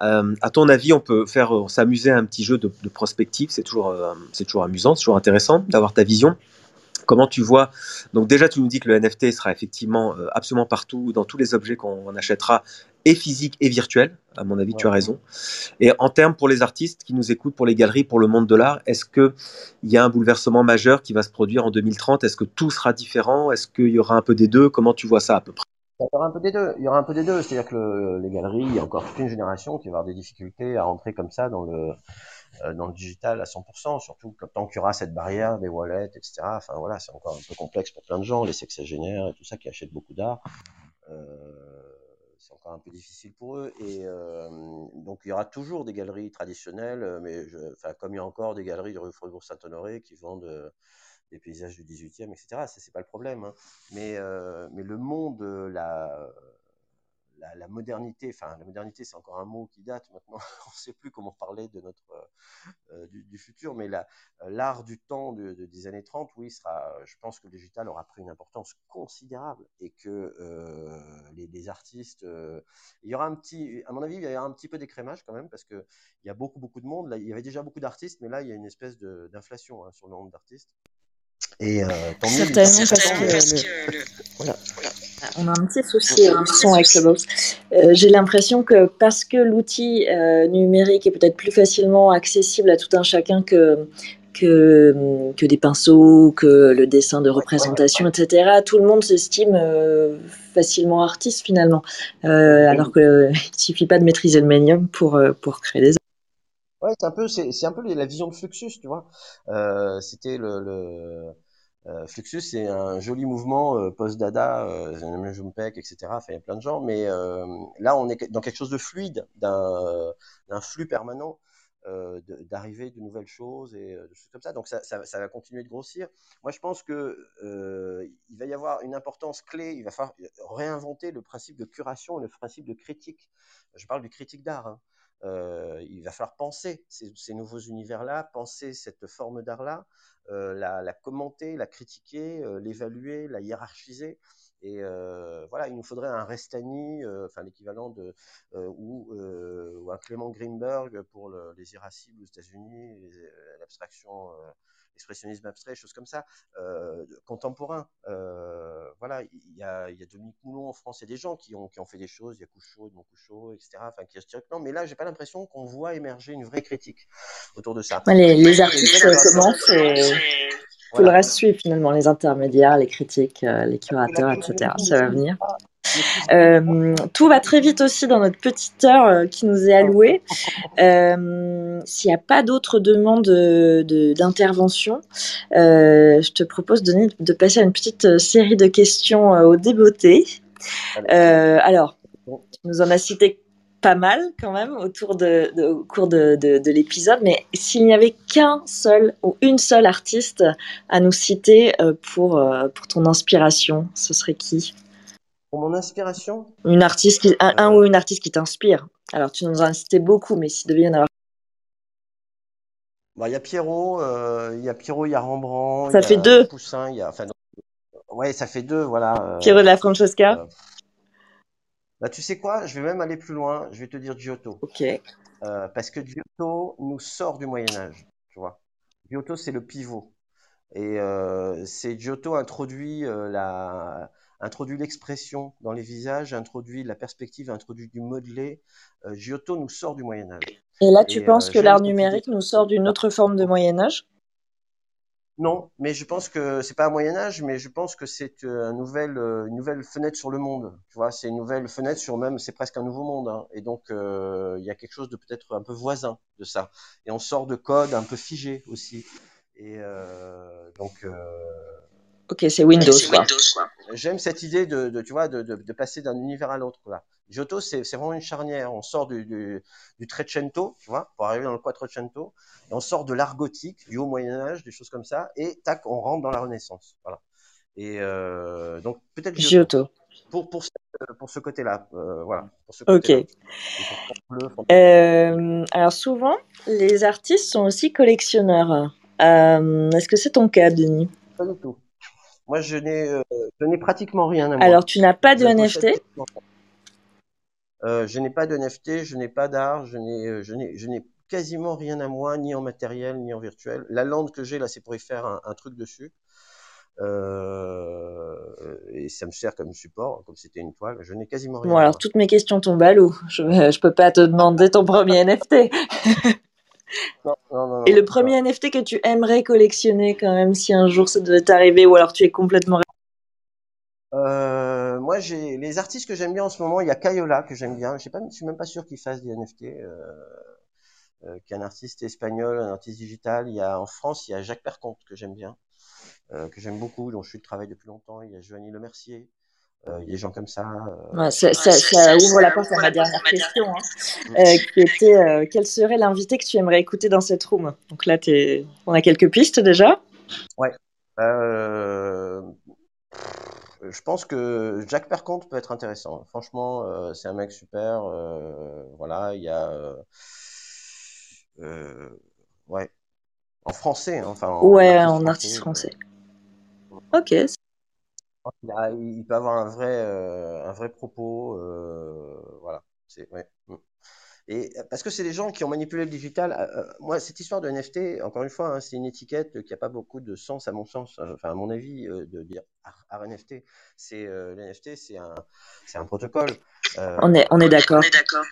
Euh, à ton avis, on peut faire s'amuser à un petit jeu de, de prospective. C'est toujours, euh, c'est toujours amusant, c'est toujours intéressant d'avoir ta vision. Comment tu vois Donc déjà, tu nous dis que le NFT sera effectivement euh, absolument partout, dans tous les objets qu'on achètera, et physique et virtuel. À mon avis, ouais. tu as raison. Et en termes pour les artistes qui nous écoutent, pour les galeries, pour le monde de l'art, est-ce qu'il y a un bouleversement majeur qui va se produire en 2030 Est-ce que tout sera différent? Est-ce qu'il y aura un peu des deux? Comment tu vois ça à peu près? Il y aura un peu des deux. Il y aura un peu des deux. C'est-à-dire que le, les galeries, il y a encore toute une génération qui va avoir des difficultés à rentrer comme ça dans le dans le digital à 100%, surtout tant qu'il y aura cette barrière des wallets, etc. Enfin voilà, c'est encore un peu complexe pour plein de gens, les sexagénaires et tout ça qui achètent beaucoup d'art. Euh, c'est encore un peu difficile pour eux. Et euh, donc il y aura toujours des galeries traditionnelles, mais je, enfin, comme il y a encore des galeries de rue Faubourg-Saint-Honoré qui vendent euh, des paysages du 18e, etc. Ça, c'est pas le problème. Hein. Mais, euh, mais le monde, la, la, modernité, enfin la modernité c'est encore un mot qui date maintenant, [laughs] on ne sait plus comment parler de notre euh, du, du, futur, mais l'art du temps de, de, des années 30, oui, sera, je pense que le digital aura pris une importance considérable et que euh, les, artistes, euh, il y aura un petit, à mon avis, il y aura un petit peu d'écrémage quand même parce que il y a beaucoup beaucoup de monde. Là, il y avait déjà beaucoup d'artistes, mais là il y a une espèce d'inflation hein, sur le nombre d'artistes. Et euh, tant Certainement, parce, que, parce que le... voilà. Voilà. On a un petit souci un son avec Clubhouse. Euh, J'ai l'impression que parce que l'outil euh, numérique est peut-être plus facilement accessible à tout un chacun que, que, que des pinceaux, que le dessin de représentation, etc., tout le monde s'estime euh, facilement artiste finalement. Euh, alors qu'il ne suffit pas de maîtriser le médium pour, euh, pour créer des Ouais, c'est un peu, c'est un peu la vision de Fluxus, tu vois. Euh, C'était le, le euh, Fluxus, c'est un joli mouvement euh, post-dada, euh, Jumpek, etc. Enfin, il y a plein de gens, mais euh, là, on est dans quelque chose de fluide, d'un flux permanent euh, d'arriver de, de, nouvelles choses et de choses comme ça. Donc, ça, ça, ça, va continuer de grossir. Moi, je pense que il va y avoir une importance clé. Il va falloir réinventer le principe de curation, le principe de critique. Je parle du critique d'art. Hein. Euh, il va falloir penser ces, nouveaux univers-là, penser cette forme d'art-là, euh, la, commenter, la critiquer, euh, l'évaluer, la hiérarchiser. Et voilà, il nous faudrait un Restani, enfin l'équivalent de ou, un Clément Greenberg pour le, les irascibles aux États-Unis, l'abstraction expressionnisme abstrait, choses comme ça, euh, contemporain. Euh, voilà, il y a, y a Dominique Moulon en France, il y a des gens qui ont, qui ont fait des choses, il y a Couchot, Edmond Couchot, etc. Enfin, qui non, mais là, j'ai pas l'impression qu'on voit émerger une vraie critique autour de ça. les, les artistes commencent et tout voilà. le reste suit finalement, les intermédiaires, les critiques, euh, les curateurs, etc. Ça va venir. Euh, tout va très vite aussi dans notre petite heure euh, qui nous est allouée. Euh, S'il n'y a pas d'autres demandes de- de- d'intervention, je te propose de, passer à une petite série de questions aux débeautés. Alors, tu nous en as cité pas mal quand même autour de, au cours de, de- de l'épisode, mais s'il n'y avait qu'un seul ou une seule artiste à nous citer pour ton inspiration, ce serait qui? Pour mon inspiration, Une artiste qui, un, un Euh. ou une artiste qui t'inspire. Alors, tu nous en as cité beaucoup, mais s'il devait y en avoir. bah, il y a Pierrot, euh, il y a Pierrot, il y a Rembrandt, Ça il y fait a deux. Poussin, il y a, enfin, non, ouais, ça fait deux, voilà. euh, Pierrot de la Francesca euh, Bah, tu sais quoi, je vais même aller plus loin, je vais te dire Giotto. Ok. Euh, parce que Giotto nous sort du Moyen Âge, tu vois. Giotto, c'est le pivot. Et euh, c'est Giotto introduit euh, la introduit l'expression dans les visages, introduit la perspective, introduit du modelé. Euh, Giotto nous sort du Moyen Âge. Et là, tu Et, penses euh, que l'art numérique nous sort d'une autre forme de Moyen-Âge Non, mais je pense que c'est pas un Moyen Âge, mais je pense que c'est euh, un nouvel, une nouvelle fenêtre sur le monde. Tu vois, c'est une nouvelle fenêtre sur même, c'est presque un nouveau monde. hein. Et donc, euh, il y a quelque chose de peut-être un peu voisin de ça. Et on sort de codes un peu figés aussi. Et euh, donc, euh, Ok, c'est Windows, quoi. j'aime cette idée de, de, tu vois, de, de, de passer d'un univers à l'autre. Quoi. Giotto, c'est c'est vraiment une charnière. On sort du, du, du Trecento, tu vois, pour arriver dans le Quattrocento, et on sort de l'art gothique, du haut Moyen Âge, des choses comme ça, et tac, on rentre dans la Renaissance. Voilà. Et euh, donc peut-être Giotto. Giotto. Pour pour ce, pour ce côté-là, euh, voilà. Pour ce Ok. côté-là. Euh, alors souvent, les artistes sont aussi collectionneurs. Euh, Est-ce que c'est ton cas, Denis? Pas du tout. Moi, je n'ai euh, je n'ai pratiquement rien à moi. Alors, tu n'as pas de Je NFT. Euh, je n'ai pas de NFT, je n'ai pas d'art, je n'ai, euh, je n'ai, je n'ai quasiment rien à moi, ni en matériel, ni en virtuel. La lande que j'ai là, c'est pour y faire un, un truc dessus. Euh, et ça me sert comme support, comme c'était une toile. Je n'ai quasiment rien Bon, alors toutes mes questions tombent à l'eau. Je, je peux pas te demander ton premier NFT. [laughs] Non, non, non, Et le premier NFT que tu aimerais collectionner quand même si un jour ça devait t'arriver ou alors tu es complètement... Euh, moi, j'ai les artistes que j'aime bien en ce moment. Il y a Kayola que j'aime bien. Je je suis même pas sûr qu'il fasse des NFT. Euh, euh, qui est un artiste espagnol, un artiste digital. Il y a en France, il y a Jacques Perconte que j'aime bien, euh, que j'aime beaucoup, dont je suis le travail depuis longtemps. Il y a Joanie Lemercier. Euh, il y a des gens comme ça. euh, Ouais, ça, ça- ça ouvre la porte à ma dernière question, hein, euh, qui était quel serait l'invité que tu aimerais écouter dans cette room? Donc là, on a quelques pistes déjà. Euh, je pense que Jacques Perconte peut être intéressant. Franchement, c'est un mec super. voilà, il y a, ouais, en français, hein, enfin. En ouais, artiste en artiste français. Ok. Il, a- il peut avoir un vrai, euh, un vrai propos. euh, voilà, c'est ouais. mm. Et euh, parce que c'est des gens qui ont manipulé le digital. euh, euh, moi, cette histoire de NFT, encore une fois, hein, c'est une étiquette qui n'a pas beaucoup de sens à mon sens. euh, Enfin, à mon avis, euh, de dire art, art NFT, c'est euh, le NFT, c'est un, c'est un protocole. Euh, On est, on est d'accord.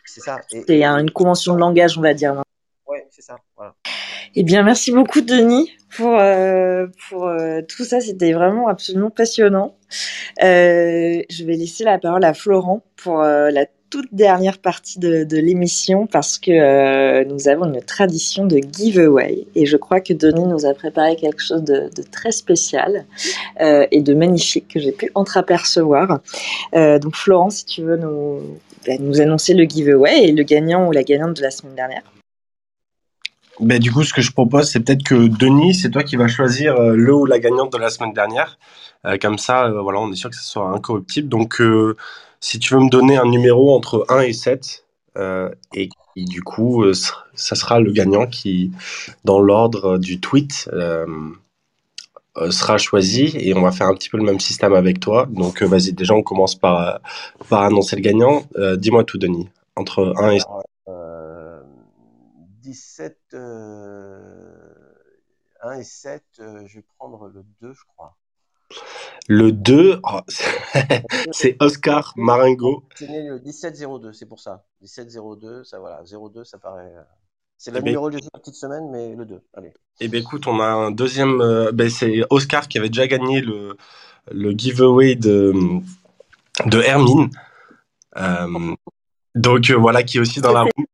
c'est ça. Et, C'est un- une convention de langage, on va dire. ouais, c'est ça. Voilà. Eh bien, merci beaucoup, Denis, pour, euh, pour euh, tout ça. C'était vraiment absolument passionnant. Euh, je vais laisser la parole à Florent pour la toute dernière partie de, de l'émission parce que nous avons une tradition de giveaway et je crois que Denis nous a préparé quelque chose de, très spécial et de magnifique que j'ai pu entreapercevoir. Donc, Florent, si tu veux nous, bah, nous annoncer le giveaway et le gagnant ou la gagnante de la semaine dernière. Ben, du coup, ce que je propose, c'est peut-être que Denis, c'est toi qui vas choisir euh, le ou la gagnante de la semaine dernière. Euh, comme ça, euh, voilà, on est sûr que ce soit incorruptible. Donc, si tu veux me donner un numéro entre 1 et 7, euh, et du coup, ça sera le gagnant qui, dans l'ordre du tweet, sera choisi. Et on va faire un petit peu le même système avec toi. Donc, vas-y, déjà, on commence par, par annoncer le gagnant. Dis-moi tout, Denis. Entre 1 et 7. Alors, euh, 17, euh, 1 et 7, euh, je vais prendre le 2, je crois. Le 2, oh, [laughs] c'est Oscar Marengo. C'est né le 17-02, c'est pour ça. 17-02, ça voilà. 02, ça paraît. euh, C'est le Eh ben- numéro de la petite semaine, mais le 2. Allez. Eh bien, écoute, on a un deuxième. euh, ben, c'est Oscar qui avait déjà gagné le, le giveaway de, de Hermine. Euh, donc euh, voilà, qui est aussi dans la room.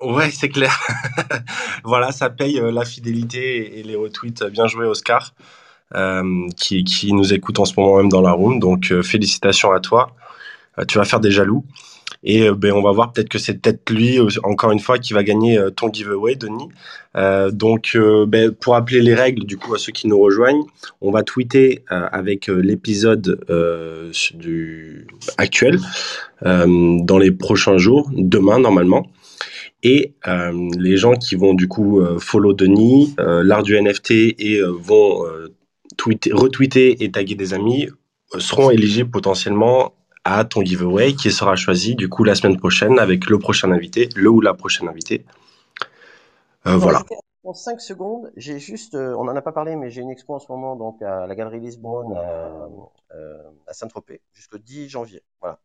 Ouais, c'est clair. [laughs] voilà, ça paye euh, la fidélité et les retweets. Bien joué, Oscar, euh, qui, qui nous écoute en ce moment même dans la room. Donc euh, félicitations à toi. Euh, tu vas faire des jaloux. Et euh, ben, on va voir peut-être que c'est peut-être lui, euh, encore une fois, qui va gagner euh, ton giveaway, Denis. Euh, donc, euh, ben, pour rappeler les règles, du coup, à ceux qui nous rejoignent, on va tweeter euh, avec euh, l'épisode euh, du actuel euh, dans les prochains jours, demain normalement. Et euh, les gens qui vont du coup euh, follow Denis, euh, l'art du NFT et vont tweeter, retweeter et taguer des amis seront éligibles potentiellement à ton giveaway qui sera choisi du coup la semaine prochaine avec le prochain invité, le ou la prochaine invité. Euh, Pour voilà. En 5 secondes, j'ai juste, euh, on n'en a pas parlé, mais j'ai une expo en ce moment donc à la Galerie Lisbonne à, euh, à Saint-Tropez jusqu'au 10 janvier. Voilà.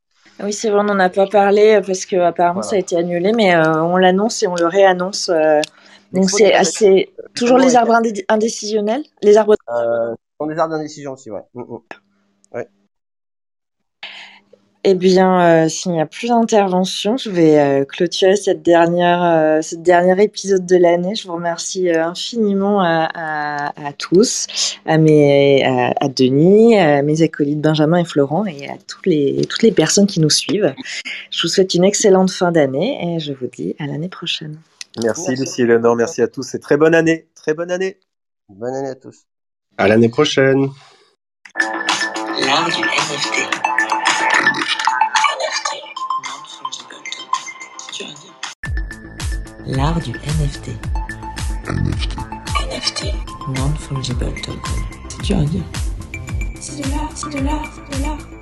Oui, c'est vrai, on n'en a pas parlé euh, parce que apparemment Voilà. ça a été annulé, mais euh, on l'annonce et on le réannonce. euh, donc c'est assez. Toujours les arbres indé- indécisionnels Les arbres. Ce sont des arbres d'indécision aussi, ouais. Mm, mm. Eh bien, euh, s'il n'y a plus d'intervention, je vais euh, clôturer cette dernière, euh, ce dernier épisode de l'année. Je vous remercie euh, infiniment à, à, à tous, à, mes, à, à Denis, à mes acolytes Benjamin et Florent et à tous les, toutes les personnes qui nous suivent. Je vous souhaite une excellente fin d'année et je vous dis à l'année prochaine. Merci, Merci. Lucie et Léonore, merci à tous et très bonne année. Très bonne année. Bonne année à tous. À l'année prochaine. L'art du NFT. L'art du NFT. NFT. Non-fungible token. C'est dur à dire. C'est de l'art, c'est de l'art, c'est de l'art.